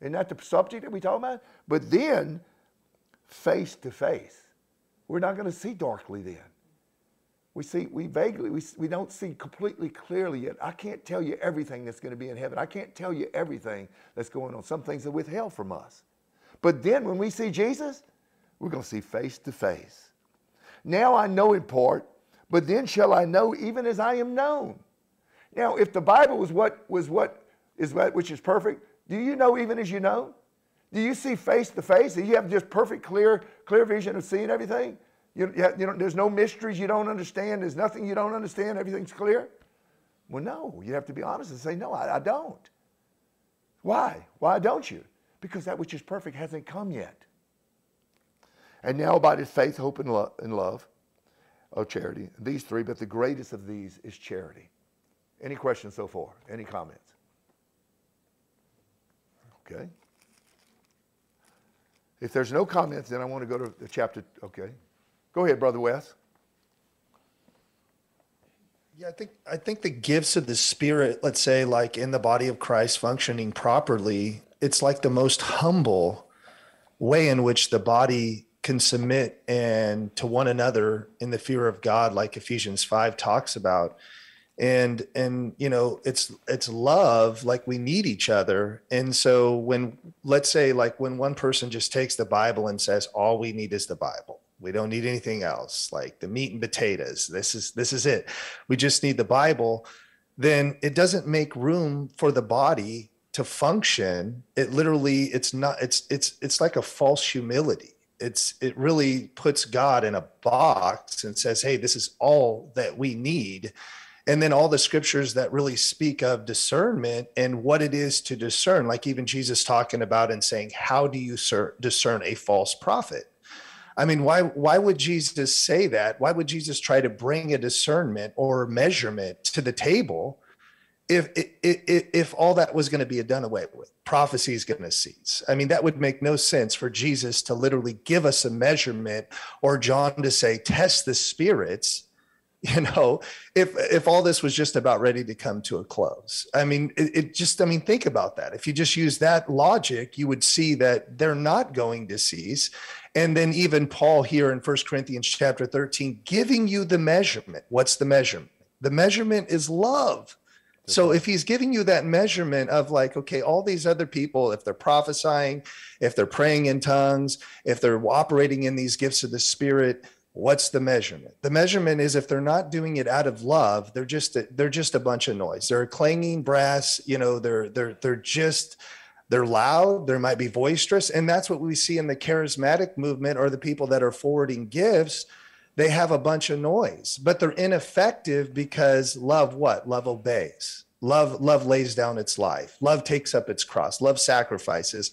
Isn't that the subject that we talking about? But then, face to face. We're not going to see darkly then. We see, we vaguely, we, we don't see completely clearly yet. I can't tell you everything that's going to be in heaven. I can't tell you everything that's going on. Some things are withheld from us. But then when we see Jesus, we're going to see face to face. Now I know in part, but then shall I know even as I am known. Now, if the Bible was what was what is that which is perfect, do you know even as you know? Do you see face to face? Do you have just perfect, clear, clear vision of seeing everything? You, you, you there's no mysteries you don't understand. There's nothing you don't understand. Everything's clear. Well, no. You have to be honest and say, no, I, I don't. Why? Why don't you? Because that which is perfect hasn't come yet. And now abideth faith, hope, and, and love, oh charity. These three, but the greatest of these is charity. Any questions so far? Any comments? Okay. If there's no comments, then I want to go to the chapter. Okay. Go ahead, Brother Wes. Yeah, I think I think the gifts of the spirit, let's say like in the body of Christ functioning properly, it's like the most humble way in which the body can submit and to one another in the fear of God like Ephesians 5 talks about. And and you know, it's it's love like we need each other. And so when let's say like when one person just takes the Bible and says all we need is the Bible. We don't need anything else, like the meat and potatoes. This is this is it we just need the bible then it doesn't make room for the body to function. It literally, it's not, it's, it's, it's like a false humility. It's, it really puts God in a box and says, Hey, this is all that we need. And then all the scriptures that really speak of discernment and what it is to discern, like even Jesus talking about and saying, How do you discern a false prophet? I mean, why why would Jesus say that? Why would Jesus try to bring a discernment or measurement to the table if if, if all that was going to be done away with? Prophecy is going to cease. I mean, that would make no sense for Jesus to literally give us a measurement or John to say, test the spirits you know if if all this was just about ready to come to a close. I mean it, it, just i mean think about that. If you just use that logic you would see that they're not going to cease. And then even paul here in First corinthians chapter 13 giving you the measurement. What's the measurement? The measurement is love so if he's giving you that measurement of like okay all these other people if they're prophesying if they're praying in tongues if they're operating in these gifts of the spirit what's the measurement? The measurement is if they're not doing it out of love they're just a, they're just a bunch of noise. They're clanging brass you know they're they're they're just they're loud there might be boisterous and that's what we see in the charismatic movement or the people that are forwarding gifts they have a bunch of noise but they're ineffective because love what? Love obeys. Love love lays down its life. Love takes up its cross. Love sacrifices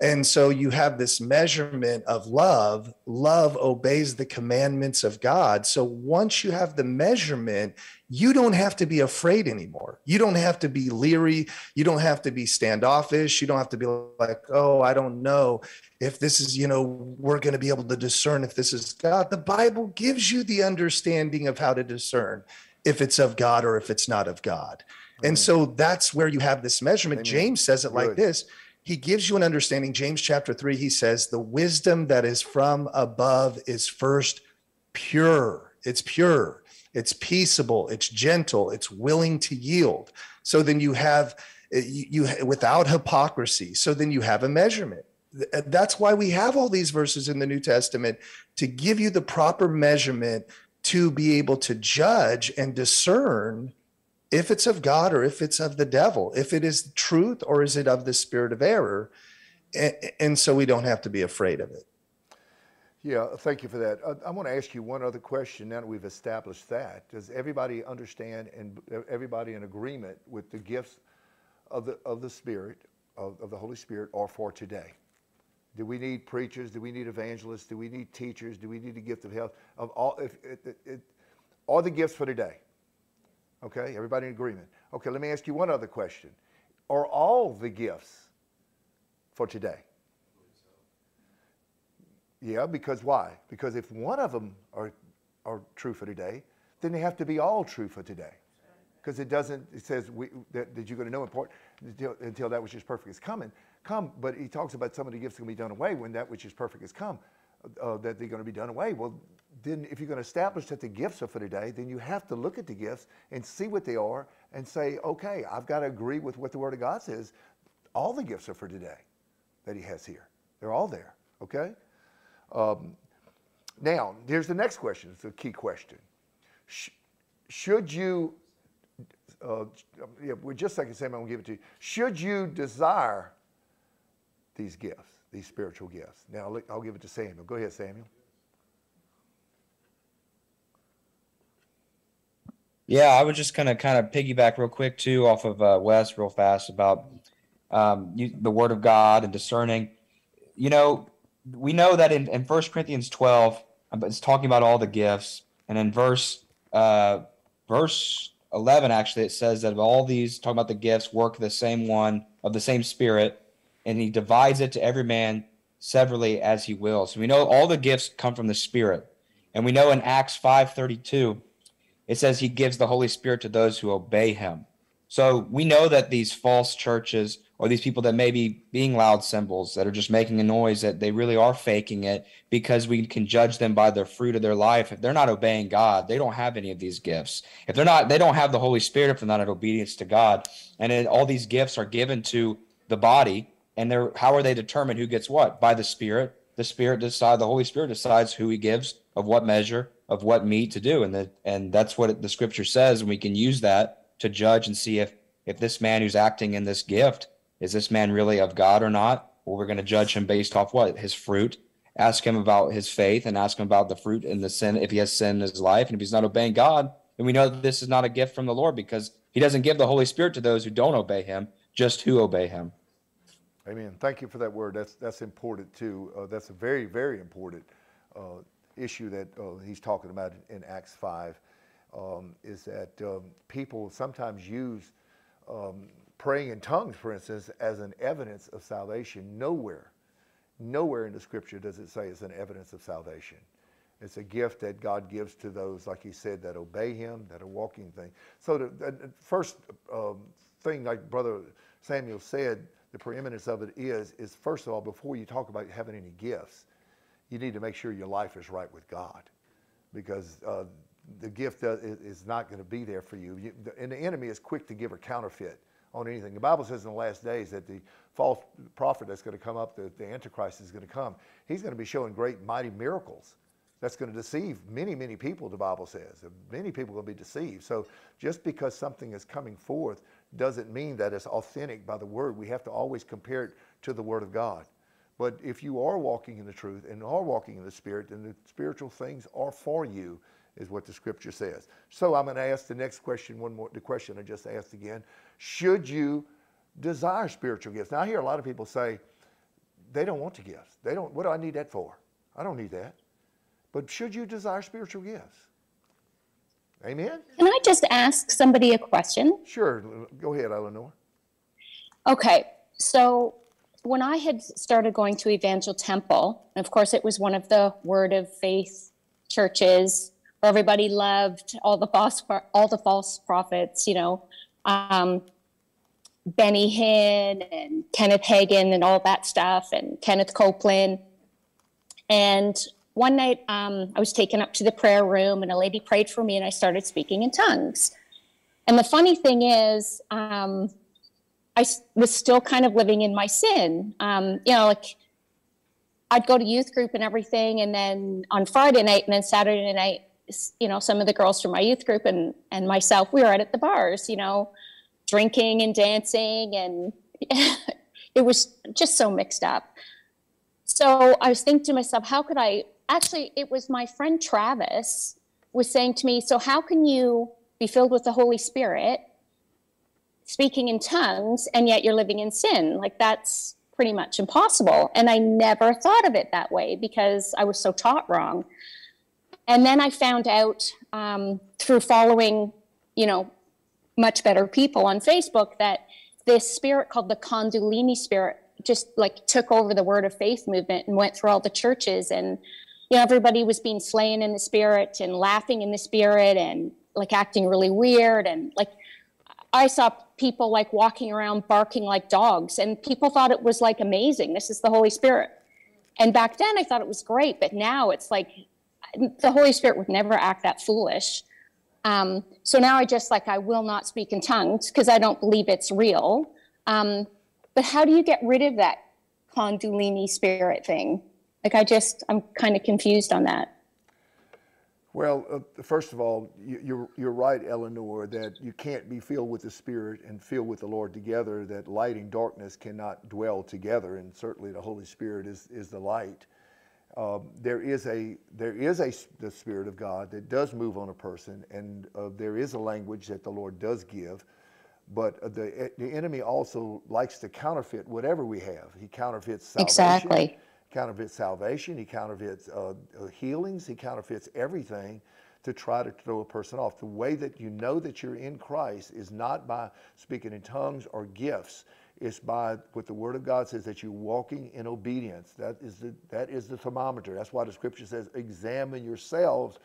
and so you have this measurement of love. Love obeys the commandments of God. So once you have the measurement, you don't have to be afraid anymore. You don't have to be leery. You don't have to be standoffish. You don't have to be like, oh, I don't know if this is, you know, we're going to be able to discern if this is God. The Bible gives you the understanding of how to discern if it's of God or if it's not of God. And mm. so that's where you have this measurement. Amen. James says it like Good. this he gives you an understanding. James chapter 3, he says, The wisdom that is from above is first pure. It's pure, it's peaceable, it's gentle, it's willing to yield. So then you have, eh, you, you without hypocrisy. So then you have a measurement. Eh, that's why we have all these verses in the New Testament to give you the proper measurement to be able to judge and discern if it's of God or if it's of the devil, if it is truth or is it of the spirit of error. And, and so we don't have to be afraid of it. Yeah, thank you for that. Uh, I want to ask you one other question now that we've established that. Does everybody understand and everybody in agreement with the gifts of the, of the Spirit, of, of the Holy Spirit, are for today? Do we need preachers? Do we need evangelists? Do we need teachers? Do we need the gift of health? Of all, if it, it, it, all the gifts for today. Okay, everybody in agreement. Okay, let me ask you one other question. Are all the gifts for today? Yeah, because why? Because if one of them are, are true for today, then they have to be all true for today. Because it doesn't, it says we, that, that you're going to know important until, until that which is perfect is coming. Come, but he talks about some of the gifts going to be done away when that which is perfect is come, uh, that they're going to be done away. Well, then if you're going to establish that the gifts are for today, then you have to look at the gifts and see what they are and say, okay, I've got to agree with what the Word of God says. All the gifts are for today that He has here. They're all there, okay? Um, now, here's the next question. It's a key question. Sh- should you, uh, yeah, well, just second, Sam, I'm going to give it to you. Should you desire these gifts, these spiritual gifts? Now, I'll give it to Samuel. Go ahead, Samuel. Yeah, I was just gonna kind of piggyback real quick too off of uh, Wes real fast about um, you, the Word of God and discerning. You know, we know that in, in 1 Corinthians 12, uh, it's talking about all the gifts, and in verse uh, verse 11 actually it says that of all these talking about the gifts work the same one of the same Spirit, and He divides it to every man severally as He wills. So we know all the gifts come from the Spirit, and we know in Acts 5:32 it says he gives the Holy Spirit to those who obey him. So we know that these false churches or these people that may be being loud cymbals that are just making a noise that they really are faking it because we can judge them by the fruit of their life. If they're not obeying God, they don't have any of these gifts. If they're not, they don't have the Holy Spirit if they're not in obedience to God. And it, all these gifts are given to the body. And they're how are they determined who gets what? By the Spirit. The Spirit decides, the Holy Spirit decides who he gives of what measure of what meat to do and that and that's what the scripture says and we can use that to judge and see if if this man who's acting in this gift is this man really of God or not. Or we're going to judge him based off what his fruit. Ask him about his faith and ask him about the fruit and the sin if he has sin in his life and if he's not obeying God. Then we know that this is not a gift from the Lord because He doesn't give the Holy Spirit to those who don't obey Him, just who obey Him. Amen. Thank you for that word. That's that's important too. Uh, that's very very important uh, issue that uh, he's talking about in, Acts five. Um, is that um, people sometimes use um, praying in tongues, for instance, as an evidence of salvation. Nowhere, nowhere in the Scripture does it say it's an evidence of salvation. It's a gift that God gives to those, like He said, that obey Him, that are walking thing. So the, the first um, thing, like Brother Samuel said, the preeminence of it is is first of all, before you talk about having any gifts, you need to make sure your life is right with God, because uh, the gift is not going to be there for you. you. And the enemy is quick to give a counterfeit on anything. The Bible says in the last days that the false prophet that's going to come up, the, the Antichrist is going to come. He's going to be showing great, mighty miracles. That's going to deceive many, many people, the Bible says. Many people will be deceived. So just because something is coming forth doesn't mean that it's authentic by the Word. We have to always compare it to the Word of God. But if you are walking in the truth and are walking in the Spirit, then the spiritual things are for you, is what the Scripture says. So I'm going to ask the next question, one more, the question I just asked again. Should you desire spiritual gifts? Now, I hear a lot of people say, they don't want the gifts. They don't, what do I need that for? I don't need that. But should you desire spiritual gifts? Amen? Can I just ask somebody a question? Sure. Go ahead, Eleanor. Okay, so when I had started going to Evangel Temple, of course it was one of the Word of Faith churches where everybody loved all the false all the false prophets, you know, um, Benny Hinn and Kenneth Hagin and all that stuff, and Kenneth Copeland. And one night um, I was taken up to the prayer room, and a lady prayed for me, and I started speaking in tongues. And the funny thing is, um, I was still kind of living in my sin. Um, you know, like I'd go to youth group and everything, and then on Friday night and then Saturday night, you know, some of the girls from my youth group and and myself, we were out at the bars, you know, drinking and dancing, and it was just so mixed up. So I was thinking to myself, how could I? Actually, it was my friend Travis was saying to me, so how can you be filled with the Holy Spirit? Speaking in tongues and yet you're living in sin. Like that's pretty much impossible. And i never thought of it that way because i was so taught wrong. And then i found out um, through following you know much better people on facebook that this spirit called the kundalini spirit just like took over the word of faith movement and went through all the churches. And you know everybody was being slain in the spirit and laughing in the spirit and like acting really weird. And like I saw people like walking around barking like dogs, and people thought it was like amazing. This is the Holy Spirit. And back then I thought it was great, but now it's like the Holy Spirit would never act that foolish. Um, so now I just like, I will not speak in tongues because I don't believe it's real. Um, but how do you get rid of that Kundalini spirit thing? Like, I just, I'm kind of confused on that. Well, uh, first of all, you, you're, you're right, Eleanor, that you can't be filled with the Spirit and filled with the Lord together, that light and darkness cannot dwell together, and certainly the Holy Spirit is, is the light. Um, there is a there is a the Spirit of God that does move on a person, and uh, there is a language that the Lord does give, but uh, the the enemy also likes to counterfeit whatever we have. He counterfeits salvation Exactly. Counterfeits salvation, he counterfeits uh, uh, healings, he counterfeits everything to try to throw a person off. The way that you know that you're in Christ is not by speaking in tongues or gifts. It's by what the Word of God says that you're walking in obedience. That is the that is the thermometer. That's why the Scripture says, "Examine yourselves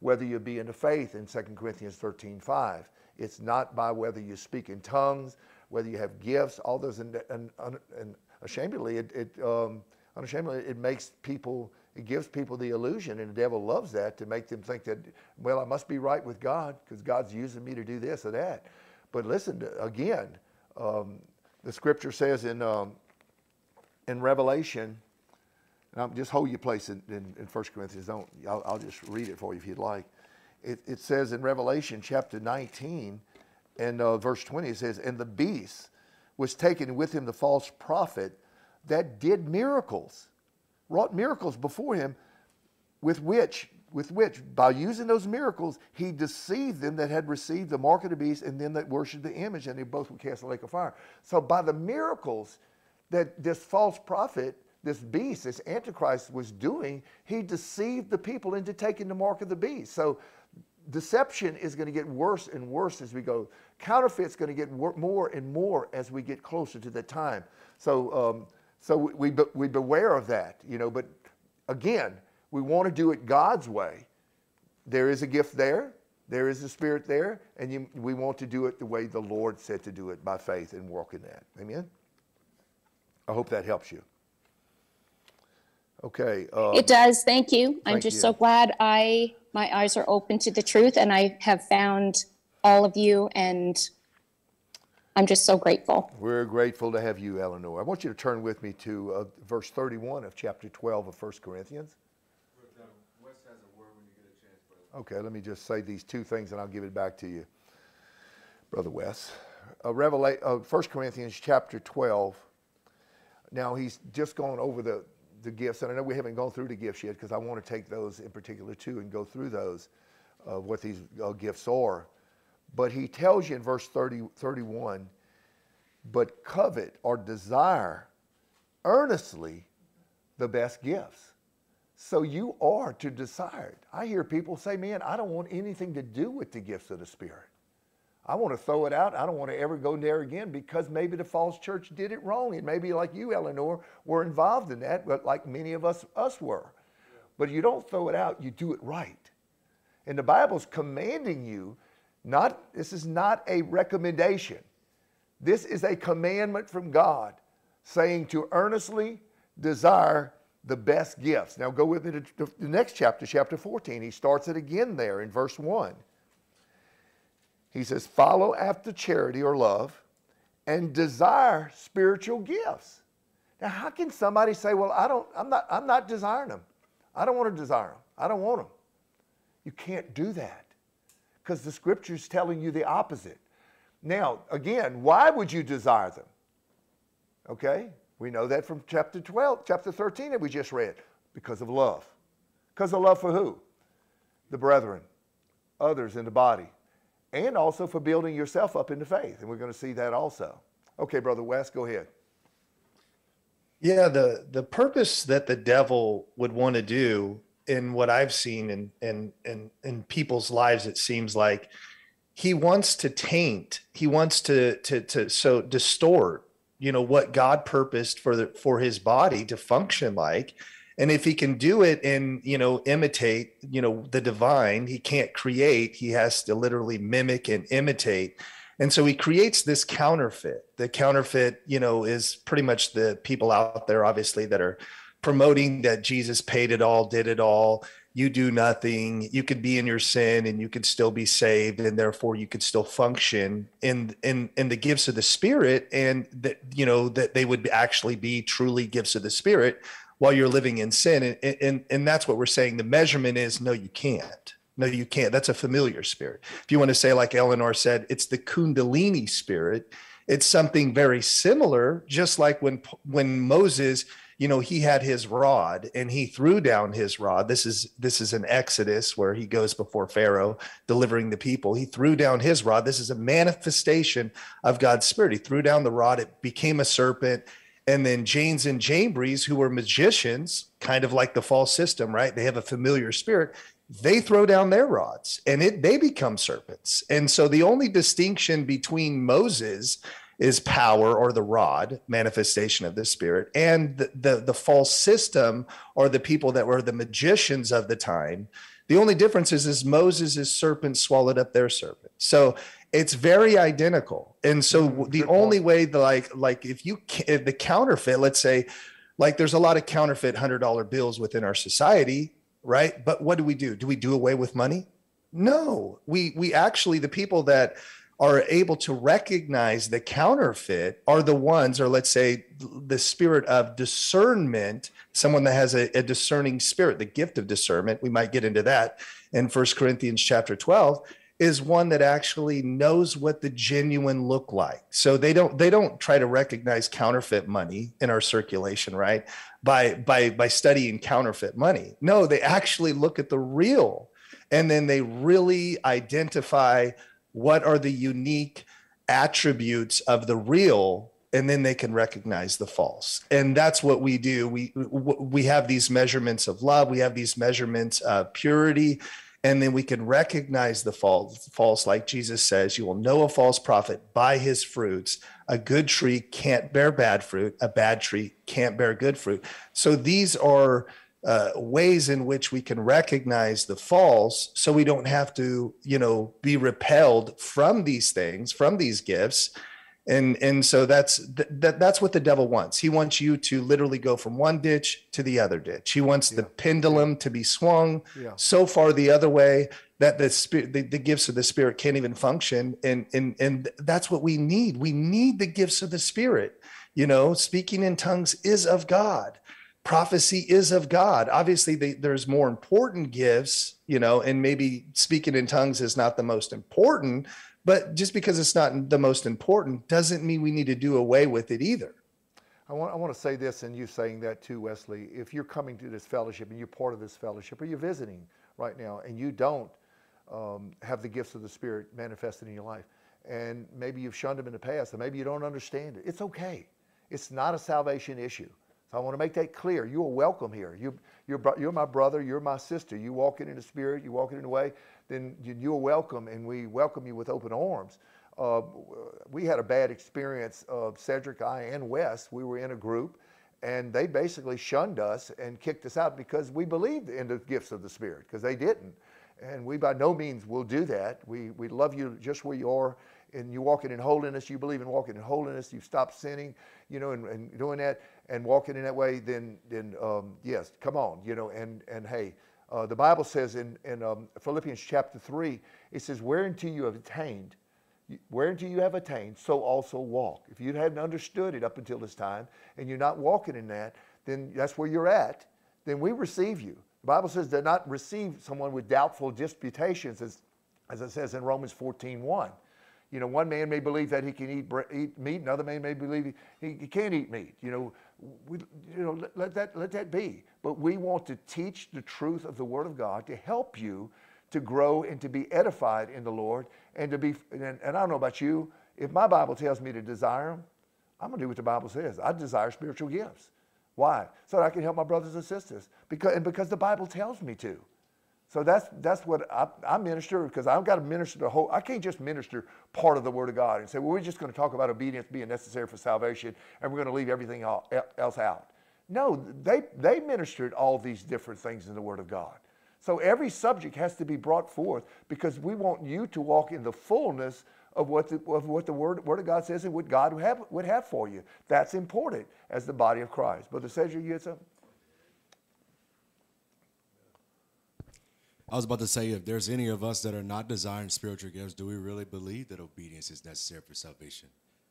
whether you be in the faith." In 2 Corinthians 13, 5. It's not by whether you speak in tongues, whether you have gifts. All those and, and, and ashamedly, it, it um, unashamedly, it makes people, it gives people the illusion, and the devil loves that to make them think that, well, I must be right with God because God's using me to do this or that. But listen, to- again, um, the scripture says in, um, in Revelation, and I'll just hold your place in, in, in 1 Corinthians. Don't, I'll, I'll just read it for you if you'd like. It, it says in Revelation chapter 19, And uh, verse 20 it says, And the beast was taken with him the false prophet that did miracles, wrought miracles before him, with which, with which, by using those miracles, he deceived them that had received the mark of the beast and them that worshipped the image, and they both were cast in the lake of fire. So by the miracles that this false prophet, this beast, this antichrist was doing, he deceived the people into taking the mark of the beast. So deception is going to get worse and worse as we go. Counterfeit's going to get more and more as we get closer to that time. So, um, so we, we, be- we beware of that, you know. But again, we want to do it God's way. There is a gift there, there is a spirit there, and you, we want to do it the way the Lord said to do it by faith and walk in that. Amen. I hope that helps you. Okay. Uh, It does. Thank you. I'm thank just you. so glad I my eyes are open to the truth and I have found all of you and I'm just so grateful. We're grateful to have you, Eleanor. I want you to turn with me to uh, verse 31 of chapter 12 of 1 Corinthians. Okay, let me just say these two things and I'll give it back to you, Brother Wes. Uh, Revela- uh, 1 Corinthians chapter 12. Now, he's just gone over the, the gifts, and I know we haven't gone through the gifts yet because I want to take those in particular too and go through those, uh, what these uh, gifts are. But he tells you in verse 30, 31 but covet or desire earnestly the best gifts. So you are to desire it. I hear people say, man, I don't want anything to do with the gifts of the Spirit. I want to throw it out. I don't want to ever go there again because maybe the false church did it wrong. And maybe like you, Eleanor, were involved in that, but like many of us us were. But you don't throw it out, you do it right. And the Bible's commanding you, not this is not a recommendation. This is a commandment from God saying to earnestly desire the best gifts. Now go with me to to the next chapter, chapter 14. He starts it again there in verse 1. He says, Follow after charity or love and desire spiritual gifts. Now, how can somebody say, Well, I don't, I'm not, I'm not desiring them. I don't want to desire them. I don't want them. You can't do that because the scripture's telling you the opposite. Now, again, why would you desire them? Okay? We know that from chapter 12, chapter 13 that we just read. Because of love. Because of love for who? The brethren, others in the body, and also for building yourself up in the faith. And we're going to see that also. Okay, Brother Wes, go ahead. Yeah, the the purpose that the devil would want to do in what I've seen in in in in people's lives, it seems like he wants to taint, he wants to to to so distort, you know, what God purposed for the for his body to function like. And if he can do it and you know imitate, you know, the divine, he can't create, he has to literally mimic and imitate. And so he creates this counterfeit. The counterfeit, you know, is pretty much the people out there, obviously, that are promoting that Jesus paid it all, did it all. You do nothing. You could be in your sin and you could still be saved, and therefore you could still function in in in the gifts of the Spirit, and that you know that they would actually be truly gifts of the Spirit while you're living in sin. And and and that's what we're saying. The measurement is no, you can't. No, you can't. That's a familiar spirit. If you want to say, like Eleanor said, it's the Kundalini spirit. It's something very similar, just like when when Moses, you know, he had his rod and he threw down his rod. This is this is an Exodus where he goes before Pharaoh delivering the people. He threw down his rod. This is a manifestation of God's spirit. He threw down the rod. It became a serpent. And then Janes and Jambres, who were magicians, kind of like the false system, right? They have a familiar spirit they throw down their rods and it they become serpents and so the only distinction between moses is power or the rod manifestation of the spirit and the, the the false system or the people that were the magicians of the time the only difference is is moses' serpent swallowed up their serpent so it's very identical and so mm-hmm. the only way the like like if you if the counterfeit let's say like there's a lot of counterfeit hundred dollar bills within our society right? But what do we do? Do we do away with money? No. We we actually the people that are able to recognize the counterfeit are the ones, or let's say the spirit of discernment, someone that has a, a discerning spirit, the gift of discernment. We might get into that in First Corinthians chapter 12. is one that actually knows what the genuine look like. So they don't they don't try to recognize counterfeit money in our circulation, right? By by by studying counterfeit money. No, they actually look at the real and then they really identify what are the unique attributes of the real and then they can recognize the false. And that's what we do. We we have these measurements of love we have these measurements of purity and then we can recognize the false false. Like jesus says you will know a false prophet by his fruits. A good tree can't bear bad fruit a bad tree can't bear good fruit. So these are uh, ways in which we can recognize the false so we don't have to you know be repelled from these things from these gifts. And and so that's th- that that's what the devil wants. He wants you to literally go from one ditch to the other ditch. He wants the pendulum to be swung Yeah. so far the other way that the spirit the, the gifts of the spirit can't even function. And and and that's what we need. We need the gifts of the spirit. You know speaking in tongues is of god prophecy is of god obviously they, there's more important gifts you know and maybe speaking in tongues is not the most important but just because it's not the most important doesn't mean we need to do away with it either I want, I want to say this, and you saying that too, Wesley. If you're coming to this fellowship and you're part of this fellowship, or you're visiting right now, and you don't um, have the gifts of the Spirit manifested in your life, and maybe you've shunned them in the past, and maybe you don't understand it, it's okay. It's not a salvation issue. So I want to make that clear. You are welcome here. You, you're, you're my brother. You're my sister. You walking in the Spirit. You walking in the way. Then you, you're welcome, and we welcome you with open arms. Uh, we had a bad experience. of Cedric, I, and Wes. We were in a group, and they basically shunned us and kicked us out because we believed in the gifts of the Spirit because they didn't. And we by no means will do that. We, we love you just where you are, and you're walking in holiness. You believe in walking in holiness. You've stopped sinning, you know, and, and doing that and walking in that way. Then, then um, yes, come on, you know. And and hey, uh, the Bible says in in um, Philippians chapter three, it says, "Whereunto you have attained." Whereunto you have attained, so also walk. If you hadn't understood it up until this time and you're not walking in that, then that's where you're at. Then we receive you. The Bible says to not receive someone with doubtful disputations, as, as it says in Romans 14 1. You know, one man may believe that he can eat, eat meat, another man may believe he, he can't eat meat. You know, we, you know let, let that, let that be. But we want to teach the truth of the Word of God to help you to grow and to be edified in the Lord and to be, and, and I don't know about you, if my Bible tells me to desire them, I'm going to do what the Bible says. I desire spiritual gifts. Why? So that I can help my brothers and sisters. Because, and because the Bible tells me to. So that's that's what I, I minister because I've got to minister the whole. I can't just minister part of the Word of God and say, well, we're just going to talk about obedience being necessary for salvation, and we're going to leave everything else out. No, they they ministered all these different things in the Word of God. So every subject has to be brought forth because we want you to walk in the fullness of what the, of what the Word, Word of God says and what God would have, would have for you. That's important as the body of Christ. Brother Cedric, you had something? I was about to say, if there's any of us that are not desiring spiritual gifts, do we really believe that obedience is necessary for salvation?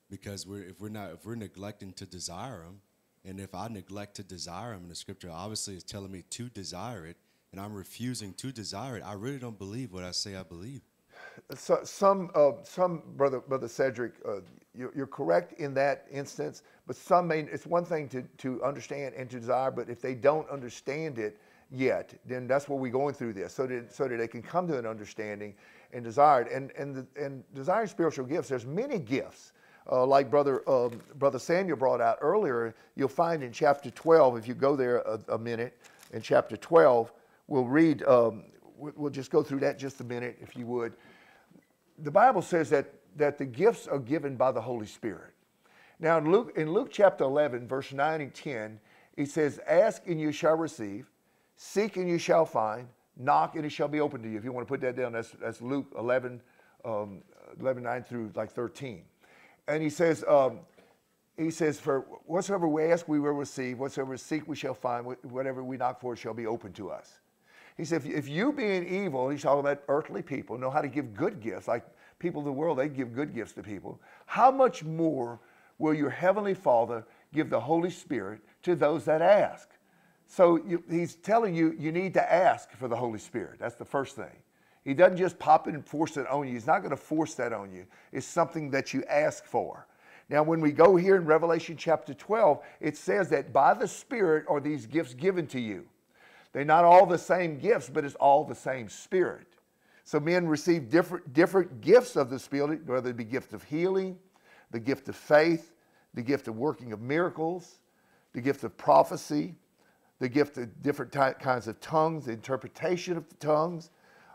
Because we're, if we're not, if we're neglecting to desire them, and if I neglect to desire them, and the scripture obviously is telling me to desire it, and I'm refusing to desire it, I really don't believe what I say I believe. so, some, uh, some brother, brother Cedric, uh, you're, you're correct in that instance. But some may. It's one thing to to understand and to desire, but if they don't understand it yet, then that's where we're going through this, so that so that they can come to an understanding and desire it. And and the, and desiring spiritual gifts. There's many gifts. Uh, like brother um, brother Samuel brought out earlier, you'll find in chapter 12. If you go there a, a minute, in chapter 12, we'll read. Um, we- we'll just go through that just a minute, if you would the Bible says that, that the gifts are given by the Holy Spirit. Now, in Luke, in Luke chapter 11, verse 9 and 10, it says, Ask and you shall receive, seek and you shall find, knock and it shall be open to you. If you want to put that down, that's, that's Luke 11, um, 11, 9 through like 13. And he says, um, he says, For whatsoever we ask, we will receive. Whatsoever seek, we shall find. Whatever we knock for, shall be open to us. He said, if you being evil, he's talking about earthly people, know how to give good gifts, like people of the world, they give good gifts to people. How much more will your heavenly Father give the Holy Spirit to those that ask? So you, he's telling you, you need to ask for the Holy Spirit. That's the first thing. He doesn't just pop it and force it on you. He's not going to force that on you. It's something that you ask for. Now, when we go here in Revelation chapter 12, it says that by the Spirit are these gifts given to you. They're not all the same gifts, but it's all the same Spirit. So men receive different, different gifts of the Spirit, whether it be gift of healing, the gift of faith, the gift of working of miracles, the gift of prophecy, the gift of different kinds of tongues, the interpretation of the tongues.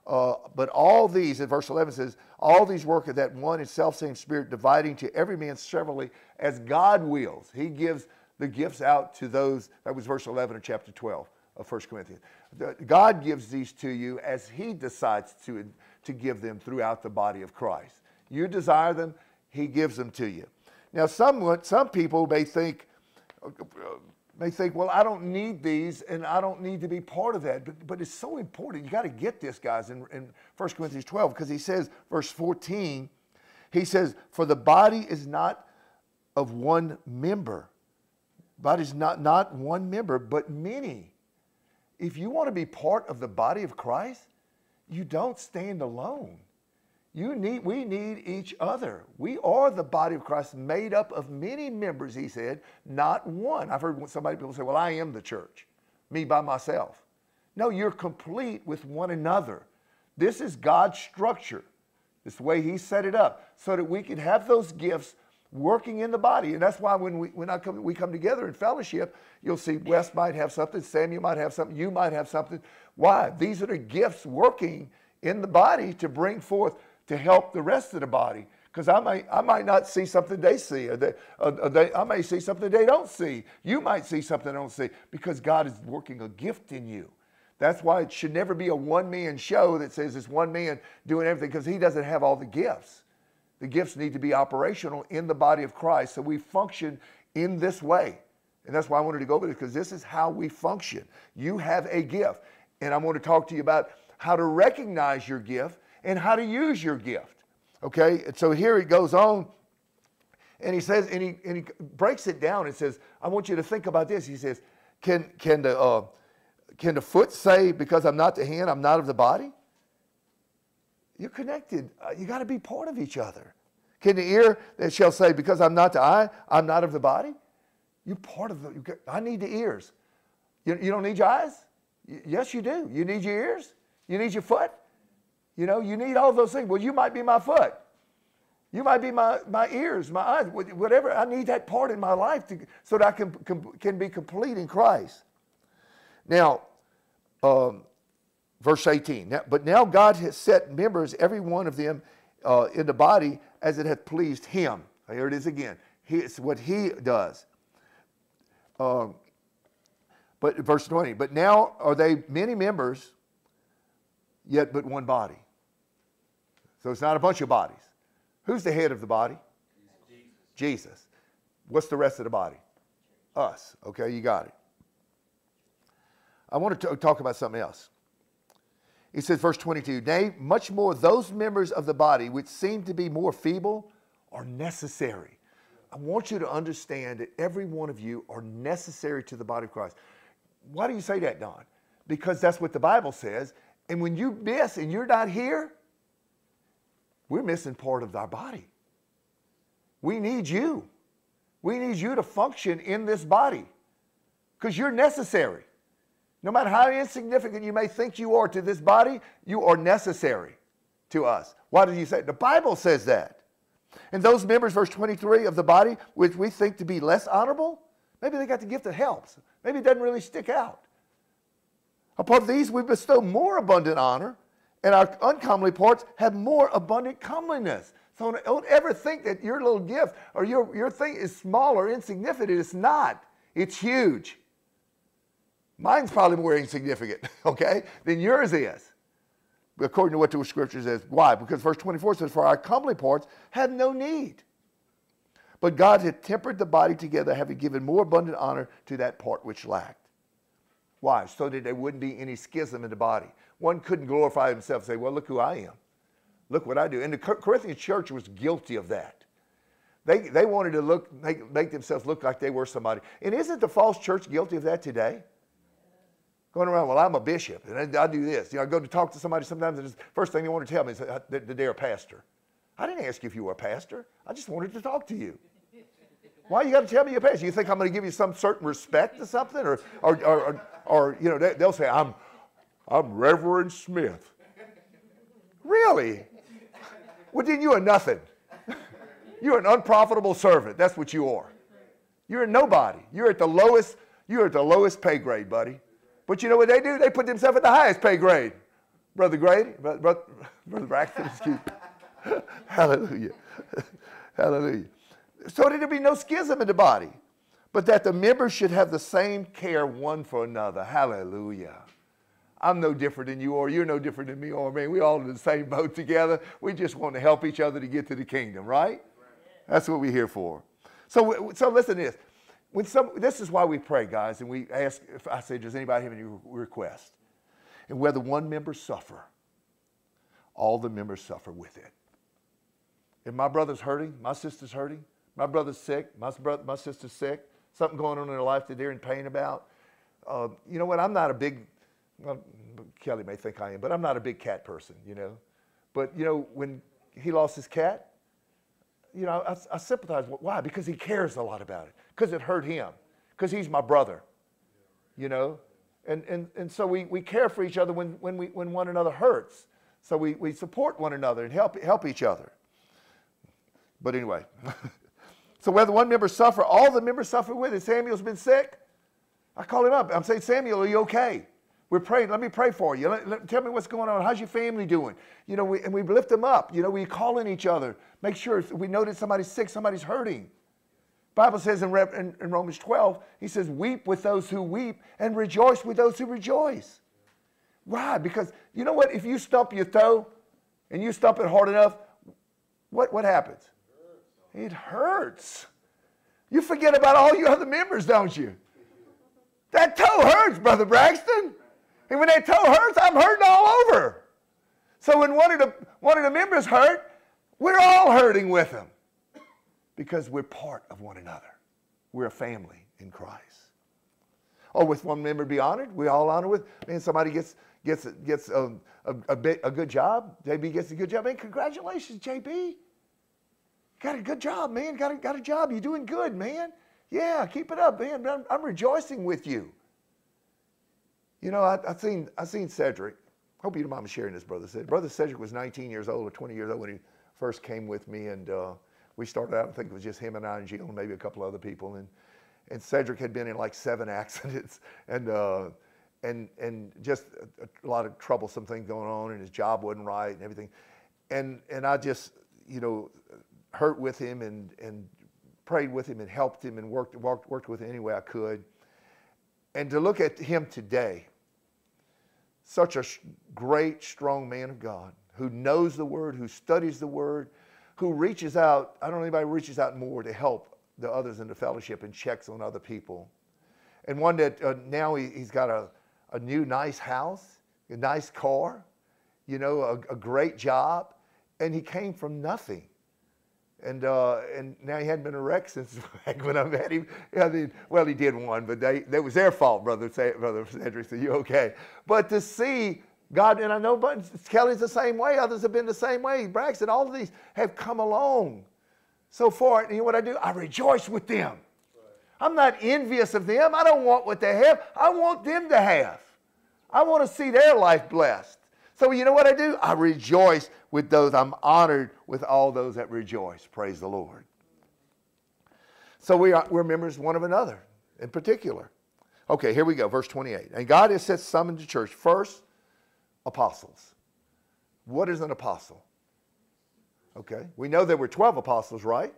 Uh, but all these, in verse 11 says, all these work of that one and self-same spirit, dividing to every man severally as God wills. He gives the gifts out to those, that was verse 11 of chapter 12 of 1 Corinthians. God gives these to you as he decides to, to give them throughout the body of Christ. You desire them, he gives them to you. Now, some, some people may think, may think, well, I don't need these and I don't need to be part of that. But, but it's so important. You got to get this, guys, in, in 1 Corinthians 12, because he says, verse 14, he says, For the body is not of one member. Body's not, not one member, but many. If you want to be part of the body of Christ, you don't stand alone. You need, we need each other. We are the body of Christ made up of many members, he said, not one. I've heard somebody people say, well, I am the church, me by myself. No, you're complete with one another. This is God's structure. It's the way he set it up so that we can have those gifts working in the body. And that's why when we, when I come, we come together in fellowship, you'll see Wes might have something, Samuel might have something, you might have something. Why? These are the gifts working in the body to bring forth to help the rest of the body. Because I might, I might not see something they see, or, they, or they, I may see something they don't see. You might see something they don't see because God is working a gift in you. That's why it should never be a one man show that says it's one man doing everything because he doesn't have all the gifts. The gifts need to be operational in the body of Christ. So we function in this way. And that's why I wanted to go over this because this is how we function. You have a gift. And I'm going to talk to you about how to recognize your gift and how to use your gift. Okay? And so here he goes on. And he says, and he, and he breaks it down and says, I want you to think about this. He says, Can, can, the, uh, can the foot say, Because I'm not the hand, I'm not of the body? You're connected. Uh, You got to be part of each other. Can the ear that shall say, Because I'm not the eye, I'm not of the body? You're part of the. got- I need the ears. You, you don't need your eyes? Y- Yes, you do. You need your ears. You need your foot. You know, you need all those things. Well, you might be my foot. You might be my, my ears, my eyes, whatever. I need that part in my life to, so that I can, com- can be complete in Christ. Now, um, verse 18. Now, but now God has set members, every one of them, uh, in the body as it hath pleased him. Here it is again. He, it's what he does. Um, but verse 20. But now are they many members, yet but one body. So it's not a bunch of bodies. Who's the head of the body? Jesus. What's the rest of the body? Us. Okay, you got it. I want to talk about something else. He says, verse 22, Nay, much more those members of the body which seem to be more feeble are necessary. I want you to understand that every one of you are necessary to the body of Christ. Why do you say that, Don? Because that's what the Bible says. And when you miss and you're not here, we're missing part of our body. We need you. We need you to function in this body because you're necessary. No matter how insignificant you may think you are to this body, you are necessary to us. Why did you say? The Bible says that. And those members, verse 23 of the body, which we think to be less honorable, maybe they got the gift that helps. Maybe it doesn't really stick out. Upon these we bestow more abundant honor, and our uncomely parts have more abundant comeliness. So don't ever think that your little gift or your, your thing is small or insignificant. It's not. It's huge. Mine's probably more insignificant, okay, than yours is. According to what the scripture says. Why? Because verse 24 says, For our comely parts have no need. But God had tempered the body together, having given more abundant honor to that part which lacked. Why? So that there wouldn't be any schism in the body. One couldn't glorify himself and say, Well, look who I am. Look what I do. And the Corinthian church was guilty of that. They, they wanted to look, make, make themselves look like they were somebody. And isn't the false church guilty of that today? Going around, well, I'm a bishop and I, I do this. You know, I go to talk to somebody sometimes, and the first thing they want to tell me is that, they're a pastor. I didn't ask you if you were a pastor. I just wanted to talk to you. Why you got to tell me you're a pastor? You think I'm going to give you some certain respect or something, or, or, or, or, you know, they, they'll say I'm, I'm Reverend Smith. Really? Well, then you are nothing. You're an unprofitable servant. That's what you are. You're a nobody. You're at the lowest. You're at the lowest pay grade, buddy. But you know what they do? They put themselves at the highest pay grade. Brother Grady, brother, brother, brother Braxton, excuse me. Hallelujah. Hallelujah. So that there be no schism in the body, but that the members should have the same care one for another. Hallelujah. I'm no different than you are. You're no different than me or man. We all in the same boat together. We just want to help each other to get to the kingdom, right? That's what we're here for. So, so listen to this. When some, this is why we pray, guys, and we ask. If I say, does anybody have any request? And whether one member suffer, all the members suffer with it. If my brother's hurting, my sister's hurting, my brother's sick, my, brother, my sister's sick, something going on in their life that they're in pain about. Uh, you know what? I'm not a big, well, Kelly may think I am, but I'm not a big cat person, you know. But, you know, when he lost his cat, you know, I, I sympathize. Why? Because he cares a lot about it. Because it hurt him. Because he's my brother, you know. And, and, and so we, we care for each other when, when, we, when one another hurts. So we, we support one another and help, help each other. But anyway, so whether one member suffer, all the members suffer with it. Samuel's been sick. I call him up. I'm saying, Samuel, are you okay? We're praying. Let me pray for you. Let, let, tell me what's going on. How's your family doing? You know, we, and we lift them up. You know, we call in each other. Make sure we know that somebody's sick, somebody's hurting. Bible says in, in, in Romans 12, he says, weep with those who weep and rejoice with those who rejoice. Why? Because you know what? If you stump your toe and you stump it hard enough, what, what happens? It hurts. You forget about all your other members, don't you? That toe hurts, Brother Braxton. And when that toe hurts, I'm hurting all over. So when one of the, one of the members hurt, we're all hurting with them because we're part of one another. We're a family in Christ. Or with one member be honored, we all honor with. Man, somebody gets gets gets a, a, a, bit, a good job. JB gets a good job. Man, congratulations, JB. Got a good job, man. Got a, got a job. You're doing good, man. Yeah, keep it up, man. I'm, I'm rejoicing with you. You know, I, I seen I seen Cedric. Hope you don't mind me sharing this, brother. Cedric. Brother Cedric was 19 years old or 20 years old when he first came with me, and uh, we started out. I think it was just him and I and Jill and maybe a couple other people. And and Cedric had been in like seven accidents and uh, and and just a, a lot of troublesome things going on, and his job wasn't right and everything. And and I just you know hurt with him and and prayed with him and helped him and worked worked worked with him any way I could. And to look at him today, such a great, strong man of God who knows the Word, who studies the Word, who reaches out. I don't know anybody reaches out more to help the others in the fellowship and checks on other people. And one that uh, now he, has got a, a new nice house, a nice car, you know, a, a great job. And he came from nothing. And, uh, and now he hadn't been a wreck since back when I met him. I mean, well, he did one, but they, that was their fault, brother. Brother Cedric said, "You okay?" But to see God, and I know, but Kelly's the same way. Others have been the same way. Braxton, all of these have come along so far. And you know what I do? I rejoice with them. I'm not envious of them. I don't want what they have. I want them to have. I want to see their life blessed. So you know what I do? I rejoice with those. I'm honored with all those that rejoice. Praise the Lord. So we are, we're members one of another in particular. Okay, here we go, verse 28. And God has set some into church. First, apostles. What is an apostle? Okay, we know there were 12 apostles, right?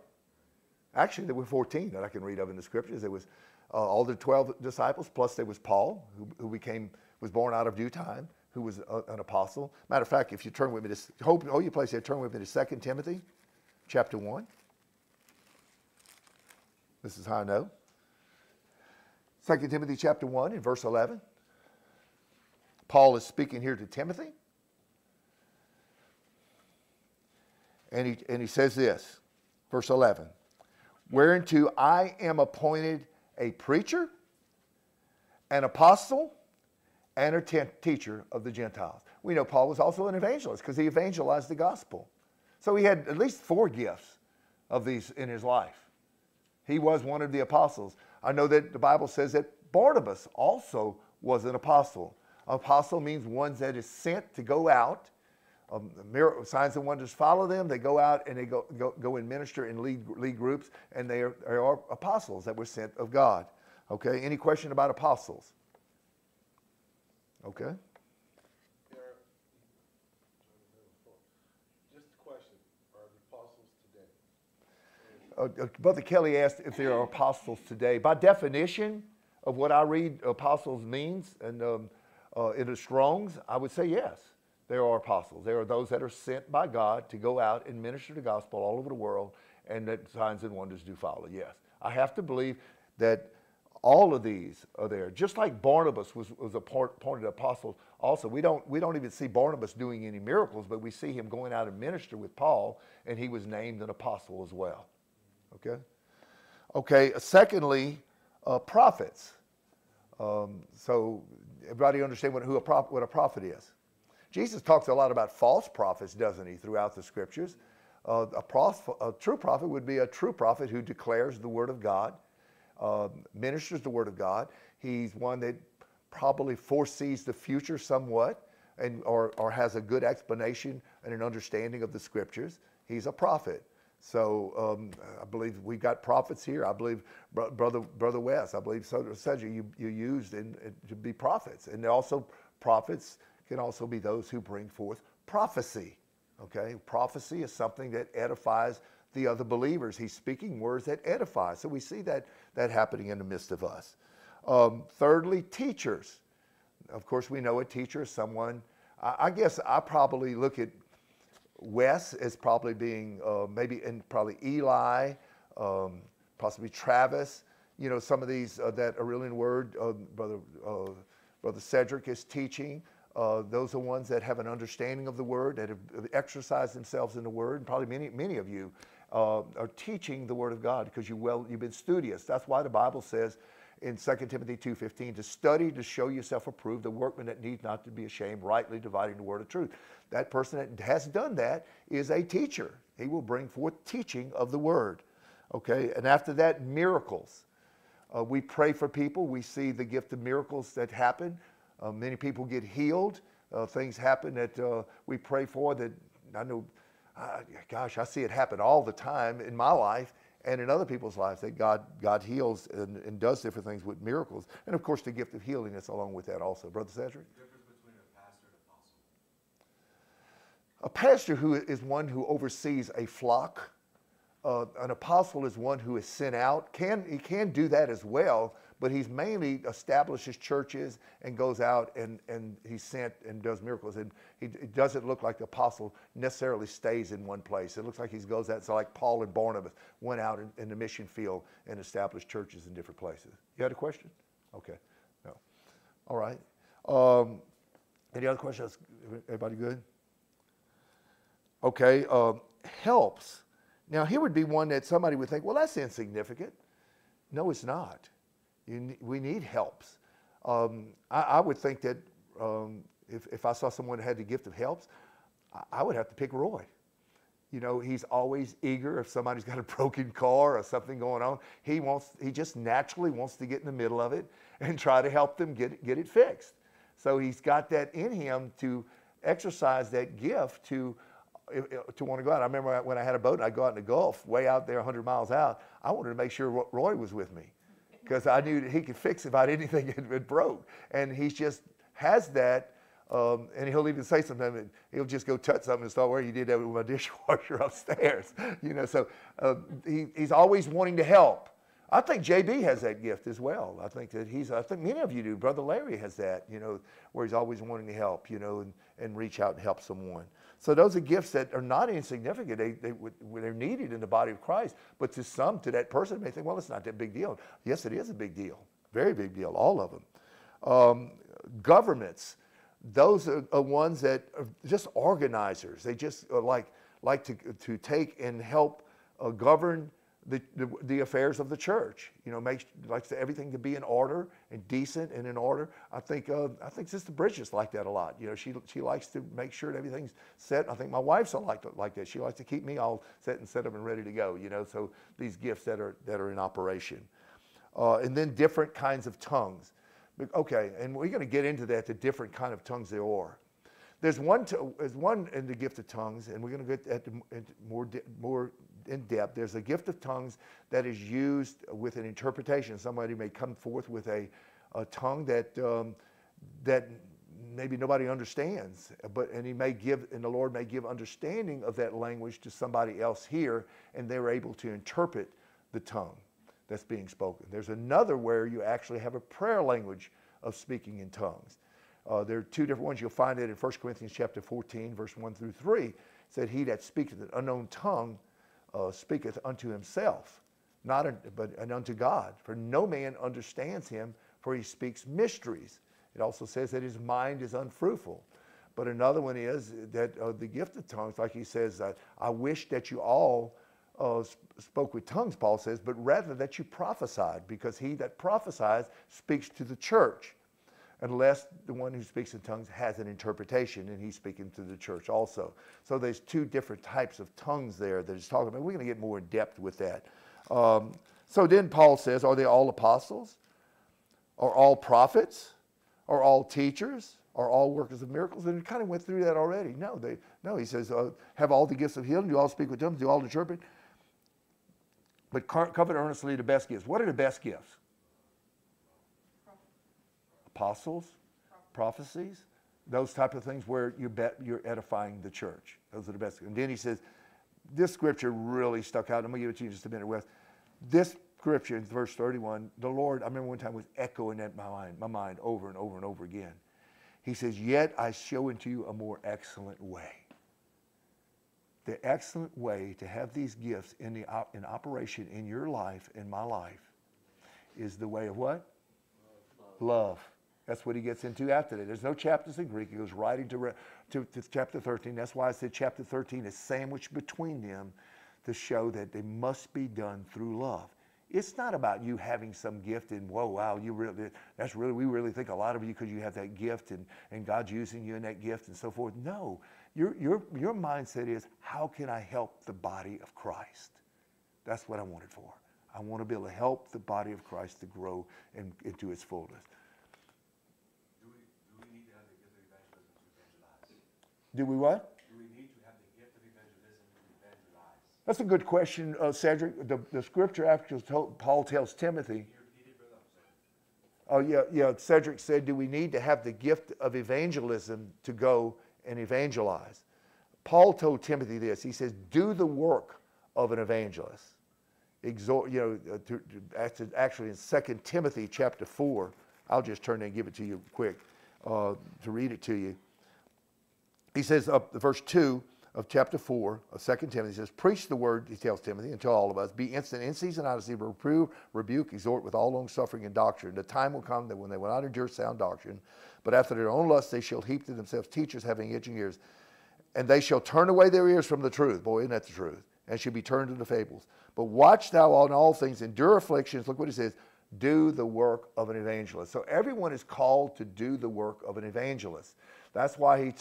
Actually, there were 14 that I can read of in the scriptures. There was uh, all the 12 disciples, plus there was Paul, who, who became, was born out of due time who was a, an apostle. Matter of fact, if you turn with me to, hold, hold your place here, turn with me to 2 Timothy chapter 1. This is how I know. 2 Timothy chapter 1 in verse 11. Paul is speaking here to Timothy. And he, and he says this, verse 11 Whereunto I am appointed a preacher, an apostle, and a teacher of the Gentiles. We know Paul was also an evangelist because he evangelized the gospel. So he had at least four gifts of these in his life. He was one of the apostles. I know that the Bible says that Barnabas also was an apostle. Apostle means one that is sent to go out. Um, mir- signs and wonders follow them. They go out and they go, go, go and minister and lead, lead groups, and they are, are apostles that were sent of God. Okay, any question about apostles? Okay. Just a question, are the apostles today? uh, uh, Brother Kelly asked if there are apostles today. By definition of what I read apostles means, and um, uh, in the Strong's, I would say yes, there are apostles. There are those that are sent by God to go out and minister the gospel all over the world, and that signs and wonders do follow. Yes, I have to believe that all of these are there. Just like Barnabas was, was appointed apostle. Also, we don't we don't even see Barnabas doing any miracles, but we see him going out and minister with Paul, and he was named an apostle as well. Okay. Okay. Secondly, uh, prophets. Um, so everybody understand what who a prop, what a prophet is. Jesus talks a lot about false prophets, doesn't he, throughout the scriptures? Uh, a, prof, a true prophet would be a true prophet who declares the word of God, uh, ministers the word of God. He's one that probably foresees the future somewhat, and or, or has a good explanation and an understanding of the scriptures. He's a prophet. So um, I believe we've got prophets here. I believe Bro- brother brother Wes. I believe so. Cedric, you you used in, in- to be prophets, and also prophets can also be those who bring forth prophecy. Okay, prophecy is something that edifies the other believers. He's speaking words that edify. So we see that that happening in the midst of us. Um, thirdly, teachers. Of course, we know a teacher is someone. I, I guess I probably look at Wes as probably being uh, maybe and probably Eli, um, possibly Travis. You know, some of these uh, that in Word. Uh, brother uh, Brother Cedric is teaching. Uh, those are ones that have an understanding of the Word, that have exercised themselves in the Word. And probably many many of you uh, are teaching the Word of God because you well you've been studious. That's why the Bible says in 2 Timothy 2.15 to study to show yourself approved, the workman that needs not to be ashamed, rightly dividing the word of truth. That person that has done that is a teacher. He will bring forth teaching of the word. Okay, and after that, miracles. Uh, we pray for people. We see the gift of miracles that happen. Uh, many people get healed. Uh, things happen that uh, we pray for that I know, uh, gosh, I see it happen all the time in my life and in other people's lives that God, God heals and, and does different things with miracles. And of course, the gift of healing is along with that also. Brother Cedric? A pastor who is one who oversees a flock. Uh, an apostle is one who is sent out. Can he can do that as well, but he's mainly establishes churches and goes out and, and he's sent and does miracles. And he, it doesn't look like the apostle necessarily stays in one place. It looks like he goes out. So like Paul and Barnabas went out in, in the mission field and established churches in different places. You had a question? Okay. No. All right. Um, any other questions? Everybody good? Okay, um, helps. Now, here would be one that somebody would think, well, that's insignificant. No, it's not. You, we need helps. Um, I, I would think that um, if, if I saw someone that had the gift of helps, I, I would have to pick Roy. You know, he's always eager if somebody's got a broken car or something going on. He wants, he just naturally wants to get in the middle of it and try to help them get, it- get it fixed. So he's got that in him to exercise that gift to if- if- to want to go out. I remember when I had a boat and I'd go out in the Gulf, way out there, 100 miles out. I wanted to make sure Roy was with me because I knew that he could fix about anything that had broke. And he just has that. Um, and he'll even say sometimes he'll just go touch something and start where you did that with my dishwasher upstairs. You know, so uh, he, he's always wanting to help. I think JB has that gift as well. I think that he's, I think many of you do. Brother Larry has that, you know, where he's always wanting to help, you know, and, and reach out and help someone. So those are gifts that are not insignificant. They, they, they're needed in the body of Christ. But to some, to that person, they think, well, it's not that big deal. Yes, it is a big deal. Very big deal, all of them. Um, governments, those are, are ones that are just organizers. They just like, like to, to take and help uh, govern the, the, the affairs of the church. You know, makes likes everything to be in order and decent and in order. I think uh, I think Sister Bridget's like that a lot. You know, she she likes to make sure that everything's set. I think my wife's like like that. She likes to keep me all set and set up and ready to go. You know, so these gifts that are that are in operation, uh, and then different kinds of tongues. Okay, and we're going to get into that. The different kind of tongues there are. There's one, t- there's one in the gift of tongues, and we're going to get at the, at more, more in depth. There's a gift of tongues that is used with an interpretation. Somebody may come forth with a, a tongue that um, that maybe nobody understands, but and he may give, and the Lord may give understanding of that language to somebody else here, and they're able to interpret the tongue that's being spoken. There's another where you actually have a prayer language of speaking in tongues. Uh, there are two different ones. You'll find it in 1 Corinthians chapter 14, verse 1 through 3. It said, He that speaketh an unknown tongue uh, speaketh unto himself, not but and unto God. For no man understands him, for he speaks mysteries. It also says that his mind is unfruitful. But another one is that uh, the gift of tongues, like he says, uh, I wish that you all uh, spoke with tongues, Paul says, but rather that you prophesied, because he that prophesies speaks to the church unless the one who speaks in tongues has an interpretation and he's speaking to the church also. So there's two different types of tongues there that he's talking about. We're going to get more in depth with that. Um, so then Paul says, Are they all apostles? Are all prophets? Are all teachers? Are all workers of miracles? And he kind of went through that already. No, they no. He says, uh, have all the gifts of healing. Do all speak with tongues? Do all interpret? But covet earnestly the best gifts. What are the best gifts? Apostles, prophecies, those type of things where you bet you're edifying the church. Those are the best. And then he says, this scripture really stuck out. I'm gonna give it to you in just a minute, Wes. This scripture in verse 31, the Lord, I remember one time was echoing at my mind, my mind over and over and over again. He says, Yet I show unto you a more excellent way. The excellent way to have these gifts in, the, op- in operation in your life, in my life, is the way of what? love. That's what he gets into after that. There's no chapters in Greek. He goes right into to, to chapter 13. That's why I said chapter 13 is sandwiched between them to show that they must be done through love. It's not about you having some gift and whoa, wow, you really that's really we really think a lot of you because you have that gift and, and God's using you in that gift and so forth. No. Your your your mindset is how can I help the body of Christ? That's what I want it for. I want to be able to help the body of Christ to grow and into its fullness. Do we, do we need to have the gift of evangelism to evangelize? Do we what? Do we need to have the gift of evangelism to evangelize? That's a good question, uh, Cedric. The, the scripture actually told, Paul tells Timothy. Oh yeah, yeah. Cedric said, "Do we need to have the gift of evangelism to go and evangelize?" Paul told Timothy this. He says, "Do the work of an evangelist." Exhort, you know, uh, to, to, actually- actually in 2 Timothy chapter four. I'll just turn and give it to you quick uh, to read it to you. He says the verse 2 of chapter 4 of 2 timothy he says preach the word he tells timothy and to all of us be instant in season out of season reprove rebuke exhort with all long suffering and doctrine. The time will come that when they will not endure sound doctrine but after their own lust they shall heap to themselves teachers having itching ears and they shall turn away their ears from the truth. Boy isn't that the truth? And shall be turned to the fables. But watch thou on all things endure afflictions. Look what he says do the work of an evangelist. So everyone is called to do the work of an evangelist. That's why he,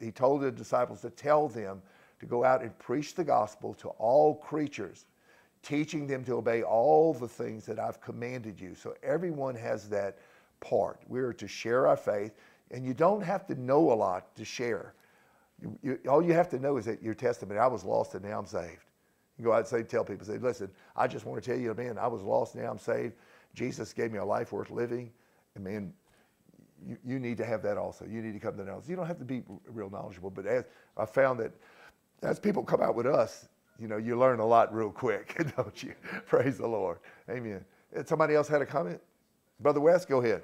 he told the disciples to tell them to go out and preach the gospel to all creatures, teaching them to obey all the things that I've commanded you. So everyone has that part. We are to share our faith, and you don't have to know a lot to share. You, you, all you have to know is that your testimony, I was lost and now I'm saved. You go out and say, tell people, say, listen, I just want to tell you, man, I was lost, now I'm saved. Jesus gave me a life worth living. And man, you, you need to have that also. You need to come to know. You don't have to be real knowledgeable, but as I found that as people come out with us, you know, you learn a lot real quick, don't you? Praise the Lord. Amen. And somebody else had a comment? Brother Wes, go ahead.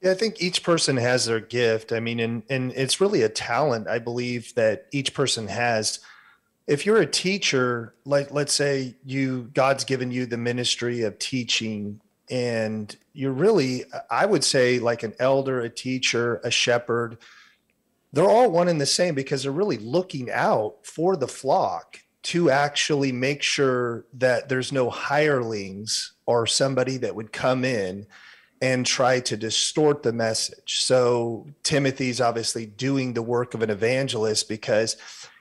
Yeah, I think each person has their gift. I mean, and and it's really a talent I believe that each person has. If you're a teacher, like let's say you God's given you the ministry of teaching and you're really I would say like an elder, a teacher, a shepherd, they're all one and the same because they're really looking out for the flock to actually make sure that there's no hirelings or somebody that would come in and try to distort the message. So Timothy's obviously doing the work of an evangelist because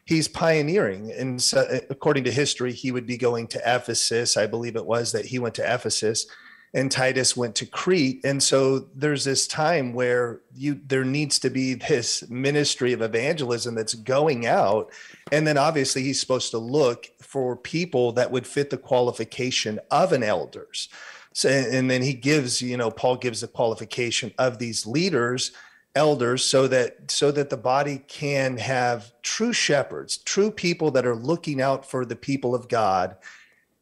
he's pioneering. And so, according to history, he would be going to Ephesus. I believe it was that he went to Ephesus and Titus went to Crete. And so there's this time where you there needs to be this ministry of evangelism that's going out. And then obviously he's supposed to look for people that would fit the qualification of an elders. So and then he gives, you know, Paul gives the qualification of these leaders, elders, so that so that the body can have true shepherds, true people that are looking out for the people of God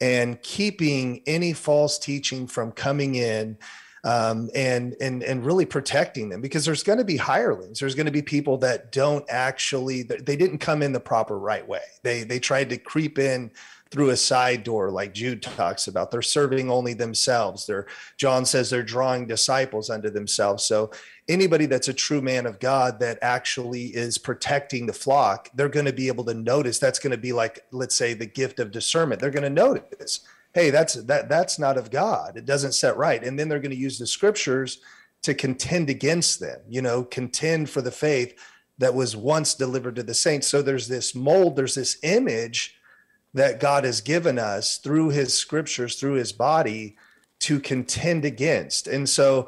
and keeping any false teaching from coming in um, and and and really protecting them because there's going to be hirelings. There's going to be people that don't actually they didn't come in the proper right way. They they tried to creep in through a side door like jude talks about they're serving only themselves they're john says they're drawing disciples unto themselves so anybody that's a true man of God that actually is protecting the flock, they're going to be able to notice. That's going to be like, let's say, the gift of discernment. They're going to notice, hey, that's that that's not of God. It doesn't set right. And then they're going to use the scriptures to contend against them. You know, contend for the faith that was once delivered to the saints. So there's this mold. There's this image that God has given us through His scriptures, through His body, to contend against. And so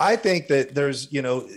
I think that there's, you know,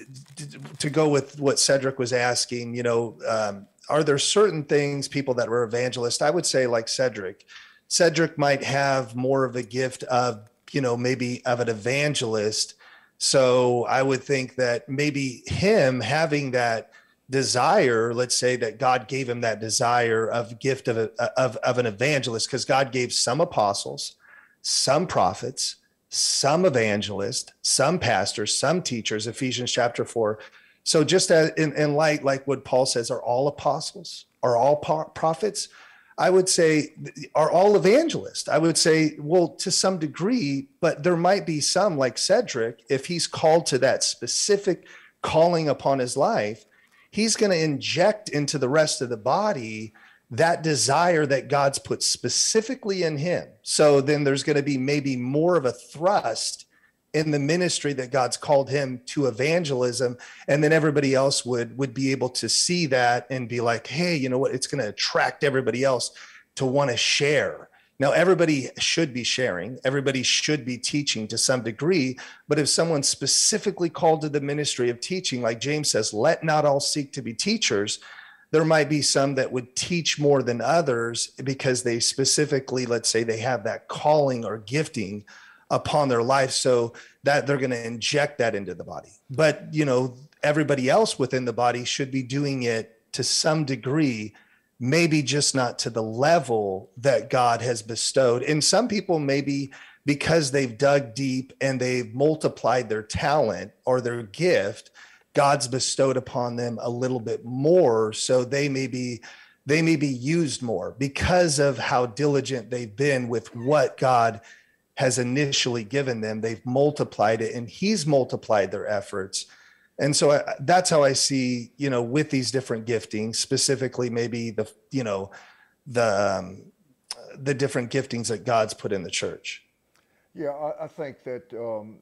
to go with what Cedric was asking, you know, um, are there certain things people that were evangelists? I would say like Cedric. Cedric might have more of a gift of, you know, maybe of an evangelist. So I would think that maybe him having that desire, let's say that God gave him that desire of gift of, a, of, of an evangelist, because God gave some apostles, some prophets, some evangelists, some pastors, some teachers, Ephesians chapter 4. So, just as in, in light, like what Paul says, are all apostles, are all prophets? I would say, are all evangelists? I would say, well, to some degree, but there might be some like Cedric, if he's called to that specific calling upon his life, he's going to inject into the rest of the body that desire that God's put specifically in him. So then there's going to be maybe more of a thrust in the ministry that God's called him to evangelism and then everybody else would would be able to see that and be like, "Hey, you know what? It's going to attract everybody else to want to share." Now, everybody should be sharing, everybody should be teaching to some degree. But if someone's specifically called to the ministry of teaching, like James says, let not all seek to be teachers, there might be some that would teach more than others because they specifically, let's say, they have that calling or gifting upon their life. So that they're going to inject that into the body. But, you know, everybody else within the body should be doing it to some degree, maybe just not to the level that God has bestowed. And some people, maybe because they've dug deep and they've multiplied their talent or their gift, God's bestowed upon them a little bit more. So they may be they may be used more because of how diligent they've been with what God has initially given them. They've multiplied it and he's multiplied their efforts. And so I, that's how I see, you know, with these different giftings, specifically maybe the, you know, the um, the different giftings that God's put in the church. Yeah, I, I think that um,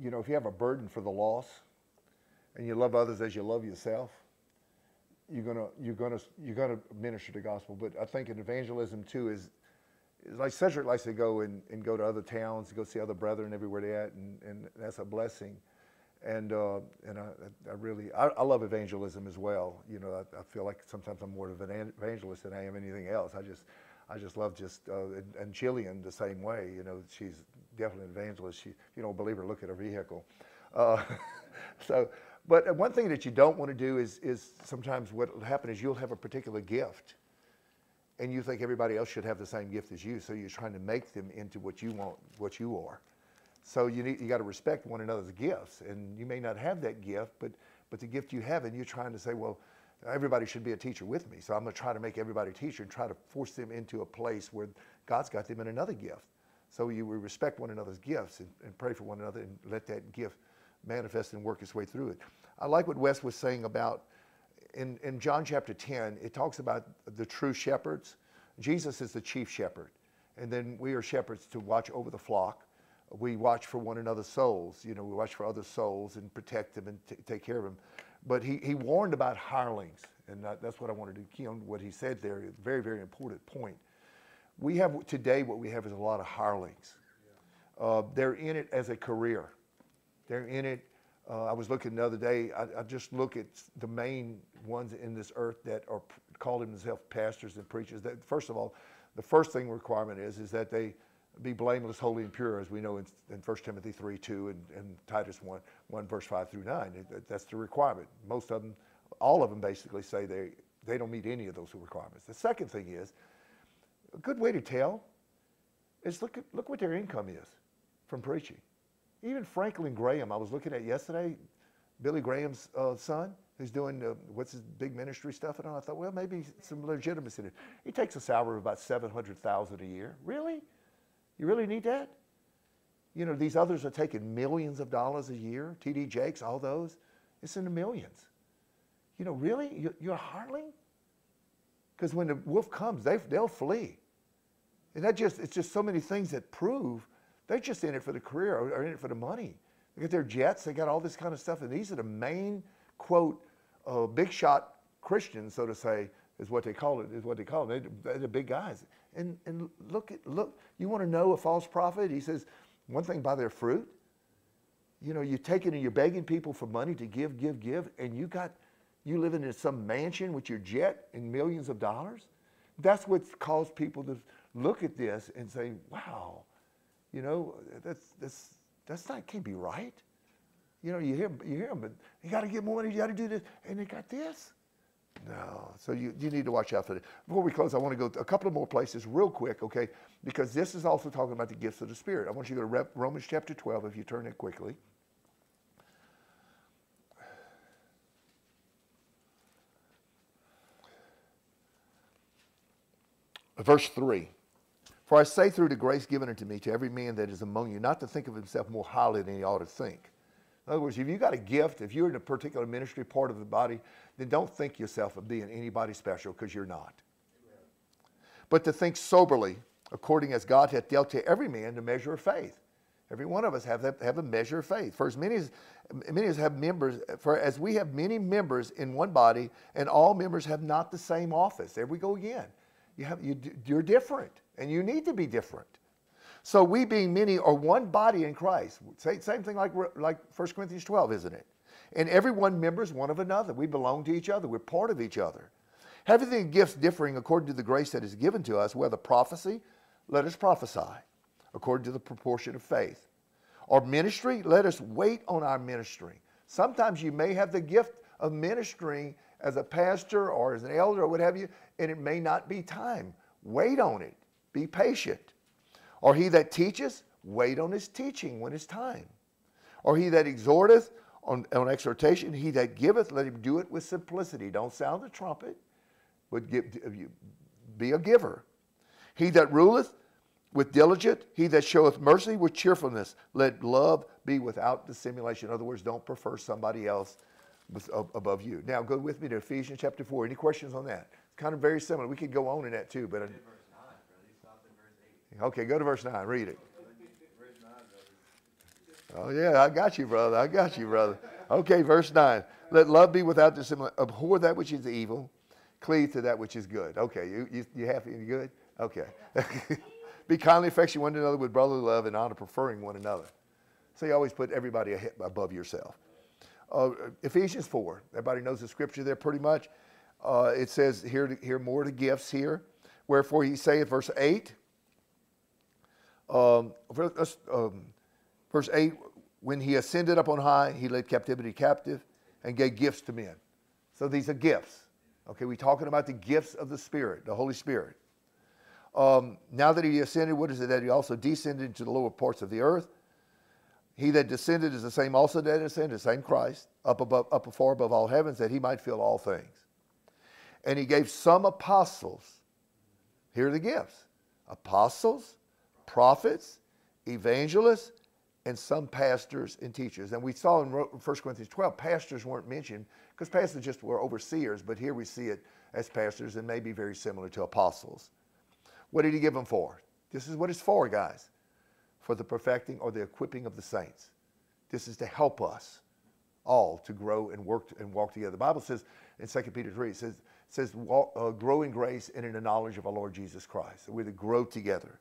you know if you have a burden for the loss and you love others as you love yourself, you're gonna you're gonna you're gonna minister the gospel. But I think in evangelism too is, like Cedric likes to go and, and go to other towns, go see other brethren everywhere they at, and, and that's a blessing. And uh, and I, I really I, I, love evangelism as well. You know, I, I, feel like sometimes I'm more of an evangelist than I am anything else. I just I just love just uh, and, and Jillian the same way. You know, she's definitely an evangelist. She, if you don't believe her, look at her vehicle. Uh, so but one thing that you don't want to do is, is sometimes what will happen is you'll have a particular gift and you think everybody else should have the same gift as you. So you're trying to make them into what you want, what you are. So you need, you got to respect one another's gifts. And you may not have that gift, but, but the gift you have, and you're trying to say, well, everybody should be a teacher with me. So I'm going to try to make everybody a teacher and try to force them into a place where God's got them in another gift. So you respect one another's gifts and, and pray for one another and let that gift manifest and work its way through it. I like what Wes was saying about in, in John chapter 10, it talks about the true shepherds. Jesus is the chief shepherd, and then we are shepherds to watch over the flock. We watch for one another's souls. You know, we watch for other souls and protect them and t- take care of them. But he, he warned about hirelings, and that, that's what I wanted to key on what he said there. Very, very important point. We have today what we have is a lot of hirelings. Uh, they're in it as a career. They're in it. Uh, I was looking the other day. I, I just look at the main ones in this earth that are called themselves pastors and preachers. That first of all, the first thing requirement is is that they be blameless, holy, and pure, as we know in, in 1 Timothy 3, 2, and, and Titus 1, 1, verse 5 through 9. It- that's the requirement. Most of them, all of them basically say they, they don't meet any of those requirements. The second thing is, a good way to tell is look, at, look what their income is from preaching. Even Franklin Graham, I was looking at yesterday, Billy Graham's uh, son, who's doing uh, what's his big ministry stuff, and all. I thought, well, maybe some legitimacy. in it. He takes a salary of about seven hundred thousand a year. Really? You really need that? You know, these others are taking millions of dollars a year. T.D. Jakes, all those, it's in the millions. You know, really? You- You're a? Because when the wolf comes, they, they'll flee. And that just, it's just so many things that prove they're just in it for the career or, or in it for the money. They got their jets, they got all this kind of stuff. And these are the main, quote, uh, big shot Christians, so to say, is what they call it, is what they call it. They, they're the big guys. And, and look, at, look, you want to know a false prophet? He says, one thing by their fruit. You know, you're taking and you're begging people for money to give, give, give, and you got, you living in some mansion with your jet and millions of dollars. That's what's caused people to look at this and say, wow, you know, that's, that's, that's not, can't be right. You know, you hear, you hear them, but you got to get more money, you got to do this, and they got this. No, so you, you need to watch out for that. Before we close, I want to go to a couple of more places real quick, okay? Because this is also talking about the gifts of the Spirit. I want you to go to Romans chapter 12, if you turn it quickly. Verse 3 For I say through the grace given unto me to every man that is among you, not to think of himself more highly than he ought to think. In other words, if you got a gift, if you're in a particular ministry part of the body, then don't think yourself of being anybody special because you're not. But to think soberly, according as God hath dealt to every man the measure of faith. Every one of us have, that, have a measure of faith. For as many as, many as have members, for as we have many members in one body, and all members have not the same office. There we go again. You have, you, you're different, and you need to be different. So we being many are one body in Christ. Same, thing like, like 1 Corinthians 12, isn't it? And every one members one of another. We belong to each other. We're part of each other. Having the gifts differing according to the grace that is given to us, whether prophecy, let us prophesy according to the proportion of faith. Or ministry, let us wait on our ministry. Sometimes you may have the gift of ministering as a pastor or as an elder or what have you, and it may not be time. Wait on it. Be patient. Or he that teacheth, wait on his teaching when it's time. Or he that exhorteth on, on exhortation, he that giveth, let him do it with simplicity. Don't sound the trumpet, but give, be a giver. He that ruleth with diligence, he that showeth mercy with cheerfulness. Let love be without dissimulation. In other words, don't prefer somebody else above you. Now, go with me to Ephesians chapter 4. Any questions on that? It's kind of very similar. We could go on in that too, but. Okay, go to verse 9. Read it. Oh, yeah, I got you, brother. I got you, brother. Okay, verse 9. Let love be without dissimulation. Abhor that which is evil. Cleave to that which is good. Okay, you, you, you happy and good? Okay. be kindly affectionate one to another with brotherly love and honor, preferring one another. So you always put everybody above yourself. Uh, Ephesians 4. Everybody knows the scripture there pretty much. Uh, it says here, here more the gifts here. Wherefore he saith, verse 8, um, verse, um, verse 8 when he ascended up on high he led captivity captive and gave gifts to men. So these are gifts. Okay we're talking about the gifts of the spirit the holy spirit. Um, now that he ascended what is it that he also descended into the lower parts of the earth? He that descended is the same also that ascended the same christ up above up far above all heavens that he might fill all things. And he gave some apostles here are the gifts apostles prophets, evangelists, and some pastors and teachers. And we saw in 1 Corinthians 12, pastors weren't mentioned because pastors just were overseers, but here we see it as pastors and maybe very similar to apostles. What did he give them for? This is what it's for, guys. For the perfecting or the equipping of the saints. This is to help us all to grow and work and walk together. The Bible says in 2 Peter 3, it says, it says walk, uh, grow in grace and in the knowledge of our Lord Jesus Christ. We're to grow together.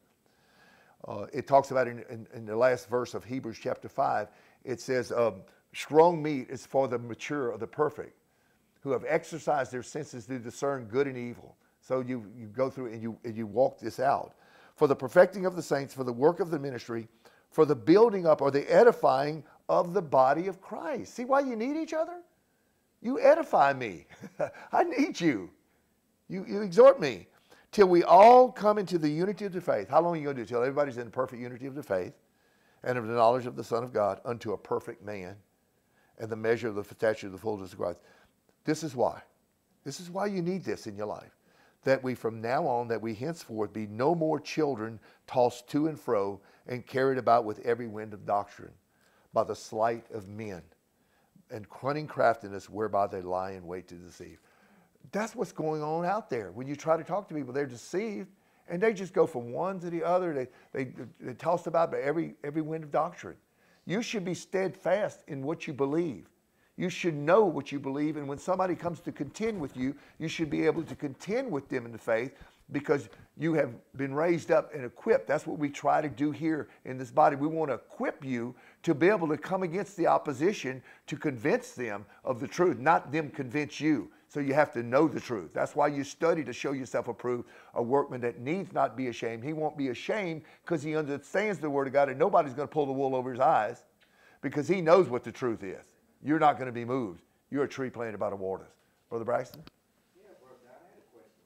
Uh, it talks about in, in, in the last verse of Hebrews chapter 5, it says, um, strong meat is for the mature or the perfect, who have exercised their senses to discern good and evil. So you, you go through and you, and you walk this out. For the perfecting of the saints, for the work of the ministry, for the building up or the edifying of the body of Christ. See why you need each other? You edify me. I need you. You, you exhort me till we all come into the unity of the faith. How long are you going to do? Till everybody's in the perfect unity of the faith and of the knowledge of the Son of God unto a perfect man and the measure of the stature of the fullness of Christ. This is why. This is why you need this in your life. That we from now on, that we henceforth be no more children tossed to and fro and carried about with every wind of doctrine by the sleight of men and cunning craftiness whereby they lie in wait to deceive. That's what's going on out there. When you try to talk to people, they're deceived and they just go from one to the other. They, they, they toss about by every, every wind of doctrine. You should be steadfast in what you believe. You should know what you believe. And when somebody comes to contend with you, you should be able to contend with them in the faith because you have been raised up and equipped. That's what we try to do here in this body. We want to equip you to be able to come against the opposition to convince them of the truth, not them convince you. So you have to know the truth. That's why you study to show yourself approved, a workman that needs not be ashamed. He won't be ashamed because he understands the word of God and nobody's going to pull the wool over his eyes because he knows what the truth is. You're not going to be moved. You're a tree planted by the waters. Brother Braxton? Yeah, bro, now I had a question.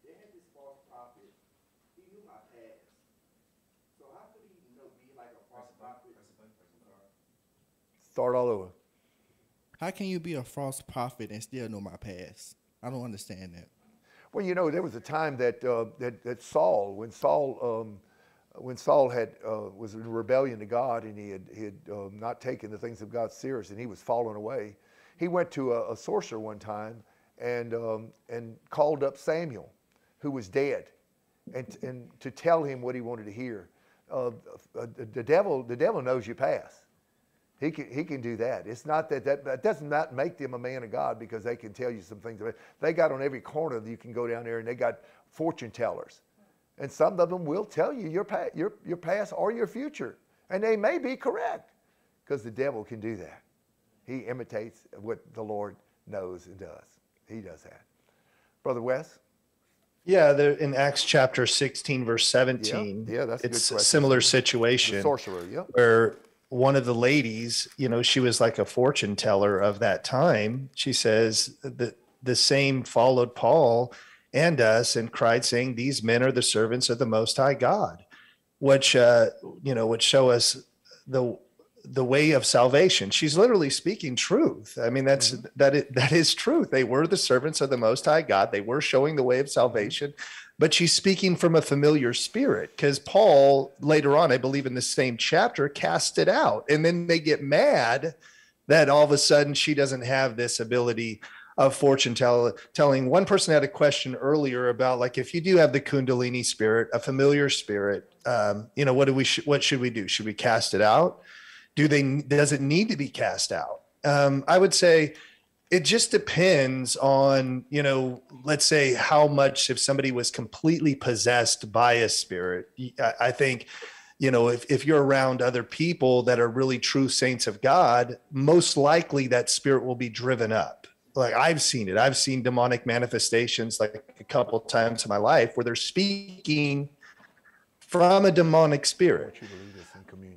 They had this false prophet. He knew my past. So how could he know, be like a false prophet? Start all over. How can you be a false prophet and still know my past? I don't understand that. Well, you know, there was a time that uh, that, that Saul, when Saul, um, when Saul had uh, was in rebellion to God and he had he had um, not taken the things of God serious and he was falling away, he went to a, a sorcerer one time and um, and called up Samuel, who was dead, and and to tell him what he wanted to hear. Uh, uh, the devil, the devil knows your past. He can, he can do that. It's not that, that that does not make them a man of God because they can tell you some things. They got on every corner that you can go down there and they got fortune tellers. And some of them will tell you your, pa- your, your past or your future. And they may be correct because the devil can do that. He imitates what the Lord knows and does. He does that. Brother Wes? Yeah, there in Acts chapter 16, verse 17. yeah, that's a it's a similar The situation sorcerer, yeah. where one of the ladies, you know, she was like a fortune teller of that time. She says that the same followed Paul and us and cried, saying, These men are the servants of the Most High God, which, uh, you know, would show us the the way of salvation. She's literally speaking truth. I mean, that's that is, that is truth. They were the servants of the Most High God. They were showing the way of salvation, but she's speaking from a familiar spirit because Paul later on, I believe in the same chapter, cast it out, and then they get mad that all of a sudden she doesn't have this ability of fortune tell, telling. One person had a question earlier about like if you do have the Kundalini spirit, a familiar spirit, um, you know, what do we sh- what should we do? Should we cast it out? do they does it need to be cast out um, i would say it just depends on you know let's say how much if somebody was completely possessed by a spirit. I, think you know if, if you're around other people that are really true saints of god most likely that spirit will be driven up. Like i've seen it. I've seen demonic manifestations like a couple times in my life where they're speaking from a demonic spirit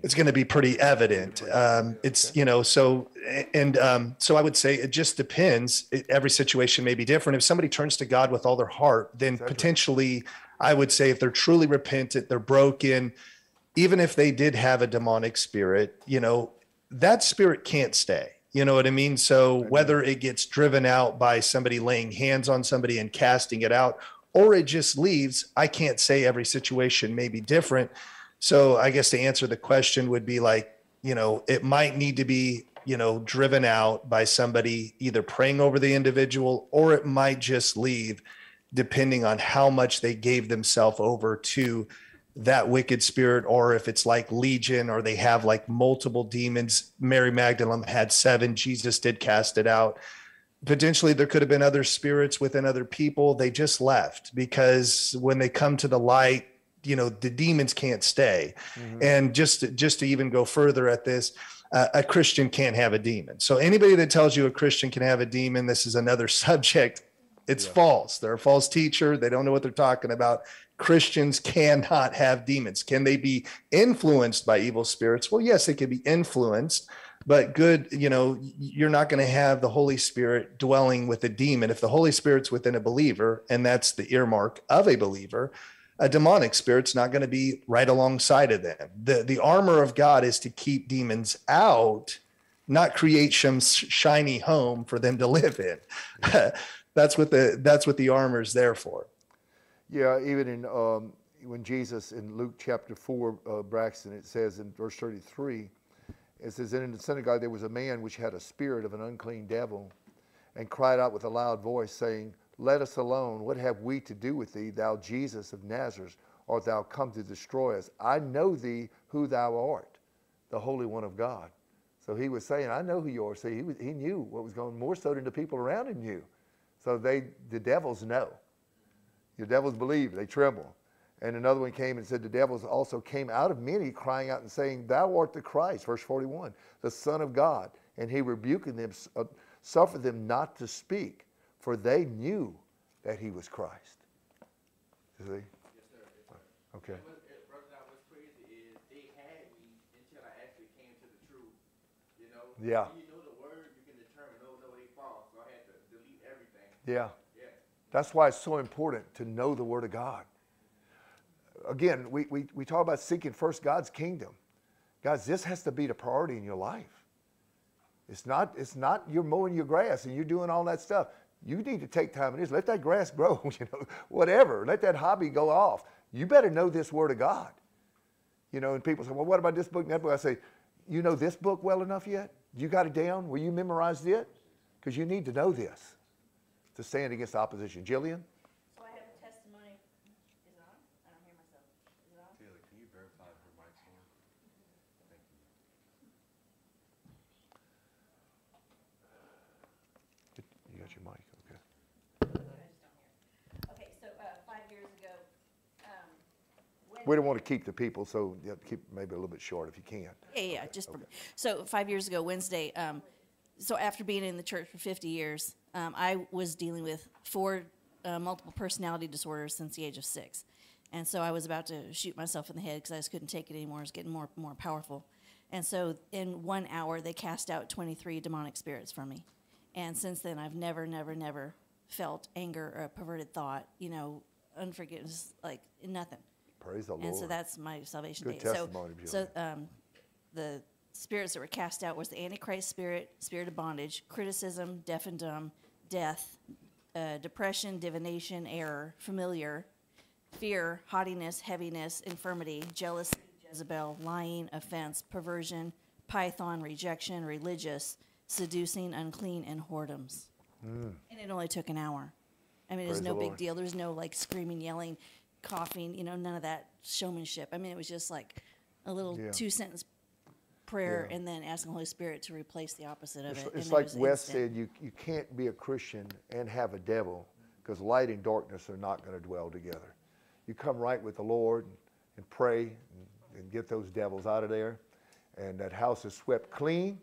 it's going to be pretty evident. Um, it's you know so and um, so I would say it just depends. It, every situation may be different. If somebody turns to God with all their heart, then potentially I would say if they're truly repentant, they're broken, even if they did have a demonic spirit, you know that spirit can't stay. You know what I mean? So whether it gets driven out by somebody laying hands on somebody and casting it out, or it just leaves, I can't say every situation may be different. So I guess to answer the question would be like, you know, it might need to be, you know, driven out by somebody either praying over the individual or it might just leave. depending on how much they gave themselves over to that wicked spirit, or if it's like legion, or they have like multiple demons. Mary Magdalene had seven, Jesus did cast it out. Potentially, there could have been other spirits within other people. They just left because when they come to the light, you know, the demons can't stay. And just to, just to even go further at this, uh, a Christian can't have a demon. So anybody that tells you a Christian can have a demon, this is another subject. It's false. They're a false teacher. They don't know what they're talking about. Christians cannot have demons. Can they be influenced by evil spirits? Well, yes, they can be influenced, but good, you know, you're not going to have the Holy Spirit dwelling with a demon. If the Holy Spirit's within a believer, and that's the earmark of a believer, a demonic spirit's not going to be right alongside of them. The the armor of God is to keep demons out, not create some shiny home for them to live in. that's what the that's what the armor is there for. Yeah, even in um, when Jesus in Luke chapter four, uh, Braxton, it says in verse thirty-three, it says, "And in the synagogue there was a man which had a spirit of an unclean devil, and cried out with a loud voice, saying, Let us alone. What have we to do with thee, thou Jesus of Nazareth? Art thou come to destroy us? I know thee who thou art, the Holy One of God." So he was saying, "I know who you are." See, he was, he knew what was going more so than the people around him knew. So they the devils know. The devils believe, they tremble. And another one came and said, The devils also came out of many, crying out and saying, Thou art the Christ, verse 41, the Son of God. And he rebuking them, uh, suffered them not to speak, for they knew that he was Christ. You see? Okay. What, eh, Brother Doc, what's crazy is they had me until I actually came to the truth. You know? Yeah. You know the word, you can determine, no, no, they false. So I had to delete everything. Yeah. Yeah. That's why it's so important to know the Word of God. Again, we, we, we talk about seeking first God's kingdom. Guys, this has to be the priority in your life. It's not, it's not you're mowing your grass and you're doing all that stuff. You need to take time and just let that grass grow, you know, whatever. Let that hobby go off. You better know this Word of God. You know, and people say, well, what about this book and that book? I say, you know this book well enough yet? You got it down? Were you memorized it? Because you need to know this to stand against opposition. Jillian? So I have a testimony. Is it on? I don't hear myself. Is it on? Taylor, can you verify if her mic's on? Thank you. You got your mic, okay. I just don't hear. Okay, so, uh, five years ago, um, when. We don't want to keep the people, so you have to keep maybe a little bit short if you can. Yeah, yeah, just, so five years ago, Wednesday, um, so after being in the church for 50 years, um, I was dealing with four uh, multiple personality disorders since the age of six. And so I was about to shoot myself in the head because I just couldn't take it anymore. It was getting more, more powerful. And so in one hour, they cast out 23 demonic spirits from me. And since then, I've never, never, never felt anger or a perverted thought, you know, unforgiveness, like nothing. Praise the Lord. And so that's my salvation Good date. So, testimony, so Julia. um, the spirits that were cast out was the Antichrist spirit, spirit of bondage, criticism, deaf and dumb, death, uh, depression, divination, error, familiar, fear, haughtiness, heaviness, infirmity, jealousy, Jezebel, lying, offense, perversion, python, rejection, religious, seducing, unclean, and whoredoms. And it only took an hour. I mean, it was no big deal. There was no like screaming, yelling, coughing, you know, none of that showmanship. I mean, it was just like a little Yeah. two sentence prayer Yeah. and then asking the Holy Spirit to replace the opposite of It's, it. it's and like was Wes instant. said, you, you can't be a Christian and have a devil because light and darkness are not going to dwell together. You come right with the Lord and, and pray and, and get those devils out of there. And that house is swept clean.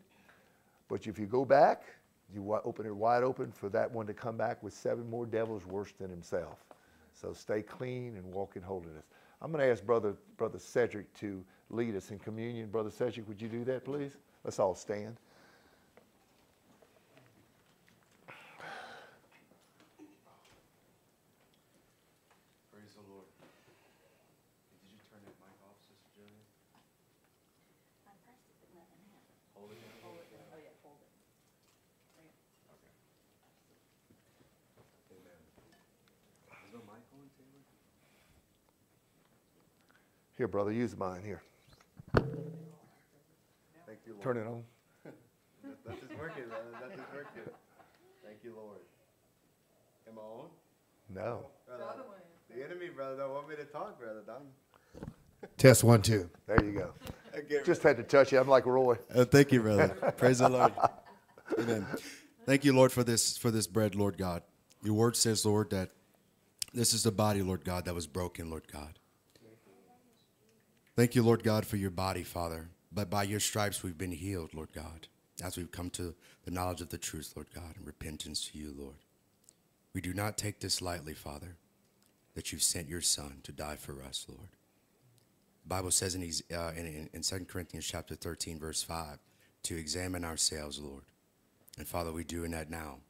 But if you go back, you open it wide open for that one to come back with seven more devils worse than himself. So stay clean and walk in holiness. I'm going to ask Brother, Brother Cedric to lead us in communion. Brother Cedric, would you do that, please? Let's all stand. Praise the Lord. Did you turn that mic off, Sister Jillian? Hold it down. Hold it down. Oh, yeah, hold it. Okay. Amen. Is no mic on, Taylor? Here, brother, use mine here. Thank you, Lord. Turn it on. That is working, brother. That is working. Thank you, Lord. Am I on? No. The enemy, brother, don't want me to talk, brother. Don't. Test one, two. There you go. Just had to touch you. I'm like Roy. Uh, thank you, brother. Praise the Lord. Amen. Thank you, Lord, for this for this bread, Lord God. Your word says, Lord, that this is the body, Lord God, that was broken, Lord God. Thank you, Lord God, for your body, Father. But by your stripes we've been healed, Lord God, as we've come to the knowledge of the truth, Lord God, and repentance to you, Lord. We do not take this lightly, Father, that you've sent your Son to die for us, Lord. The Bible says in, uh, in, in, in 2 Corinthians chapter 13, verse 5, to examine ourselves, Lord. And Father, we're doing that now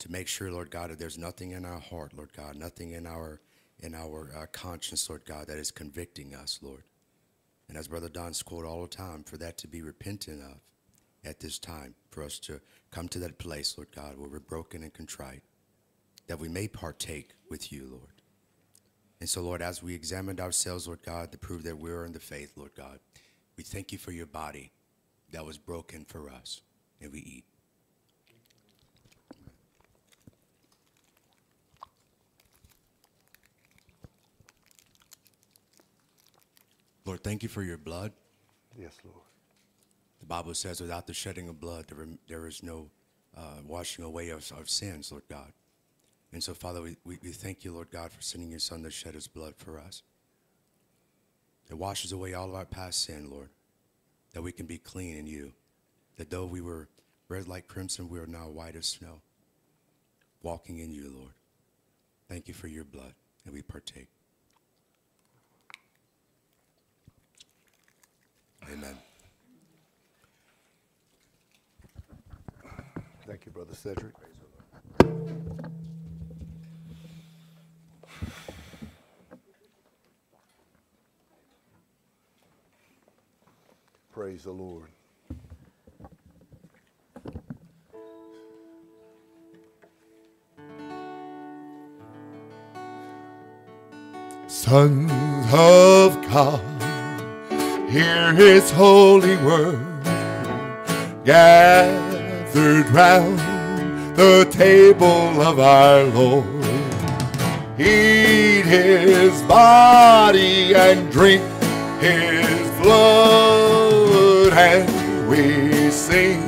to make sure, Lord God, that there's nothing in our heart, Lord God, nothing in our in our uh, conscience, Lord God, that is convicting us, Lord. And as Brother Don's quote all the time, for that to be repentant of at this time, for us to come to that place, Lord God, where we're broken and contrite, that we may partake with you, Lord. And so, Lord, as we examined ourselves, Lord God, to prove that we're in the faith, Lord God, we thank you for your body that was broken for us, and we eat. Lord, thank you for your blood. Yes, Lord. The Bible says, without the shedding of blood, there, there is no uh, washing away of, of sins, Lord God. And so, Father, we, we, we thank you, Lord God, for sending your Son to shed his blood for us. It washes away all of our past sin, Lord, that we can be clean in you. That though we were red like crimson, we are now white as snow, walking in you, Lord. Thank you for your blood, and we partake. Amen. Thank you, Brother Cedric. Praise the Lord. Sons of God, hear his holy word, gathered round the table of our Lord. Eat his body and drink his blood, and we sing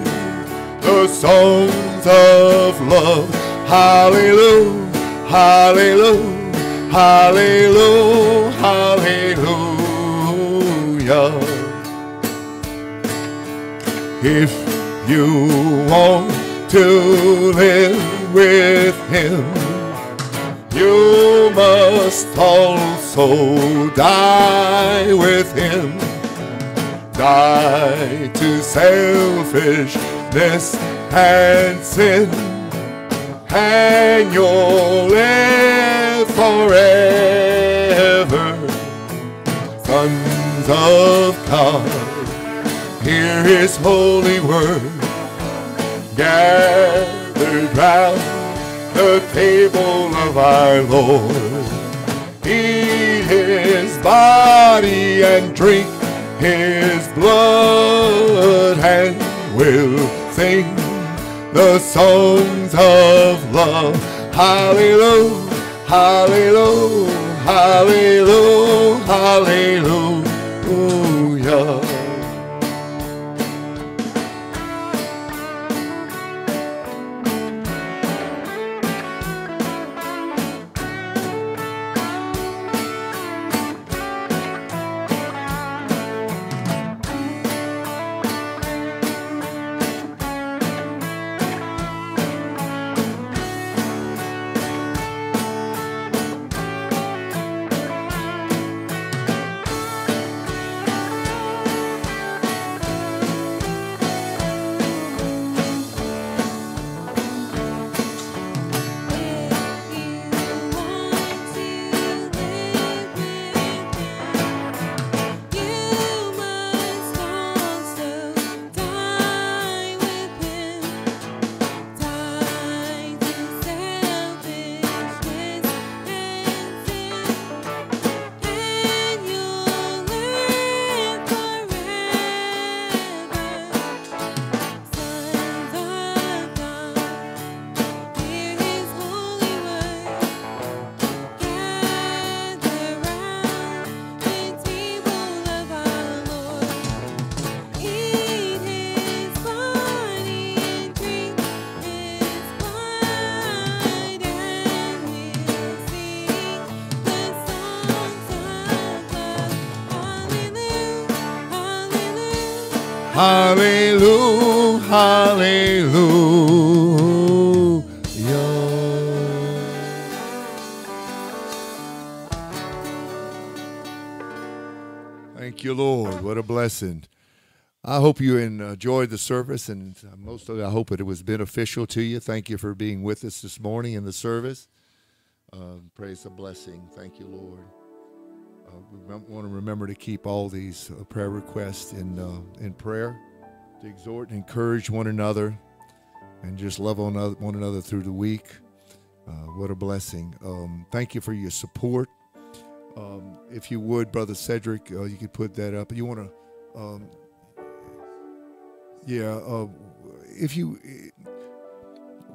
the songs of love. Hallelujah, hallelujah, hallelujah, hallelujah. If you want to live with him, you must also die with him. Die to selfishness and sin, and you'll live forever. Of God, hear his holy word gathered round the table of our Lord. Eat his body and drink his blood, and we'll sing the songs of love. Hallelujah, hallelujah, hallelujah, hallelujah. 우야. Hallelujah, hallelujah. Thank you, Lord. What a blessing. I hope you enjoyed the service, and most of it, I hope it was beneficial to you. Thank you for being with us this morning in the service. Uh, praise the blessing. Thank you, Lord. Uh, we want to remember to keep all these uh, prayer requests in uh, in prayer, to exhort and encourage one another, and just love on one another through the week. What a blessing! Um, thank you for your support. Um, if you would, Brother Cedric, you could put that up. You want to, um, yeah. Uh, if you,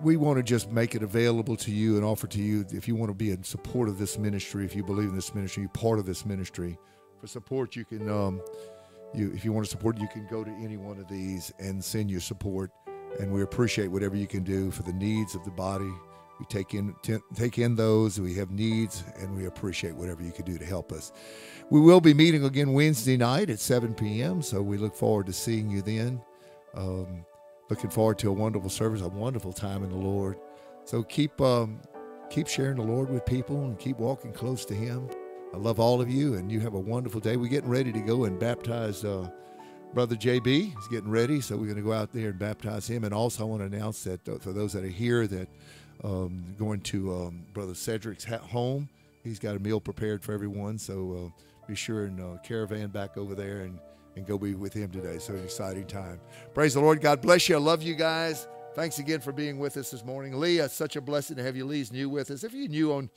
we want to just make it available to you and offer to you. If you want to be in support of this ministry, if you believe in this ministry, you're part of this ministry. For support, you can, um, you if you want to support, you can go to any one of these and send your support. And we appreciate whatever you can do for the needs of the body. We take in take in those. We have needs, and we appreciate whatever you can do to help us. We will be meeting again Wednesday night at 7 p.m. So we look forward to seeing you then. Um, looking forward to a wonderful service, a wonderful time in the Lord. So keep um, keep sharing the Lord with people and keep walking close to Him. I love all of you, and you have a wonderful day. We're getting ready to go and baptize uh, Brother JB. He's getting ready, so we're going to go out there and baptize him. And also, I want to announce that uh, for those that are here, that um, going to um, Brother Cedric's home. He's got a meal prepared for everyone, so uh, be sure and uh, caravan back over there and, and go be with him today. So an exciting time. Praise the Lord. God bless you. I love you guys. Thanks again for being with us this morning. Lee, it's such a blessing to have you. Lee's new with us. If you're new on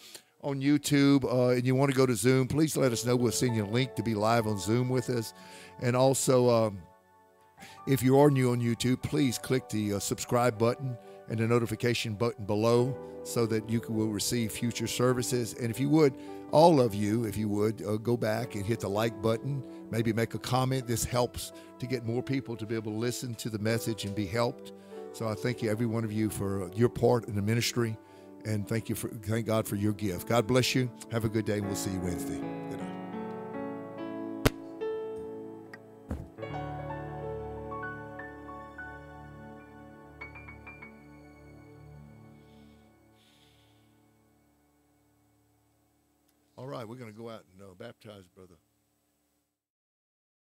on YouTube uh, and you want to go to Zoom, please let us know. We'll send you a link to be live on Zoom with us. And also, um, if you are new on YouTube, please click the uh, subscribe button and the notification button below so that you will receive future services. And if you would, all of you, if you would, uh, go back and hit the like button, maybe make a comment. This helps to get more people to be able to listen to the message and be helped. So I thank you, every one of you, for your part in the ministry. And thank you for thank God for your gift. God bless you. Have a good day. And we'll see you Wednesday. Good night. Right, we're going to go out and uh, baptize Brother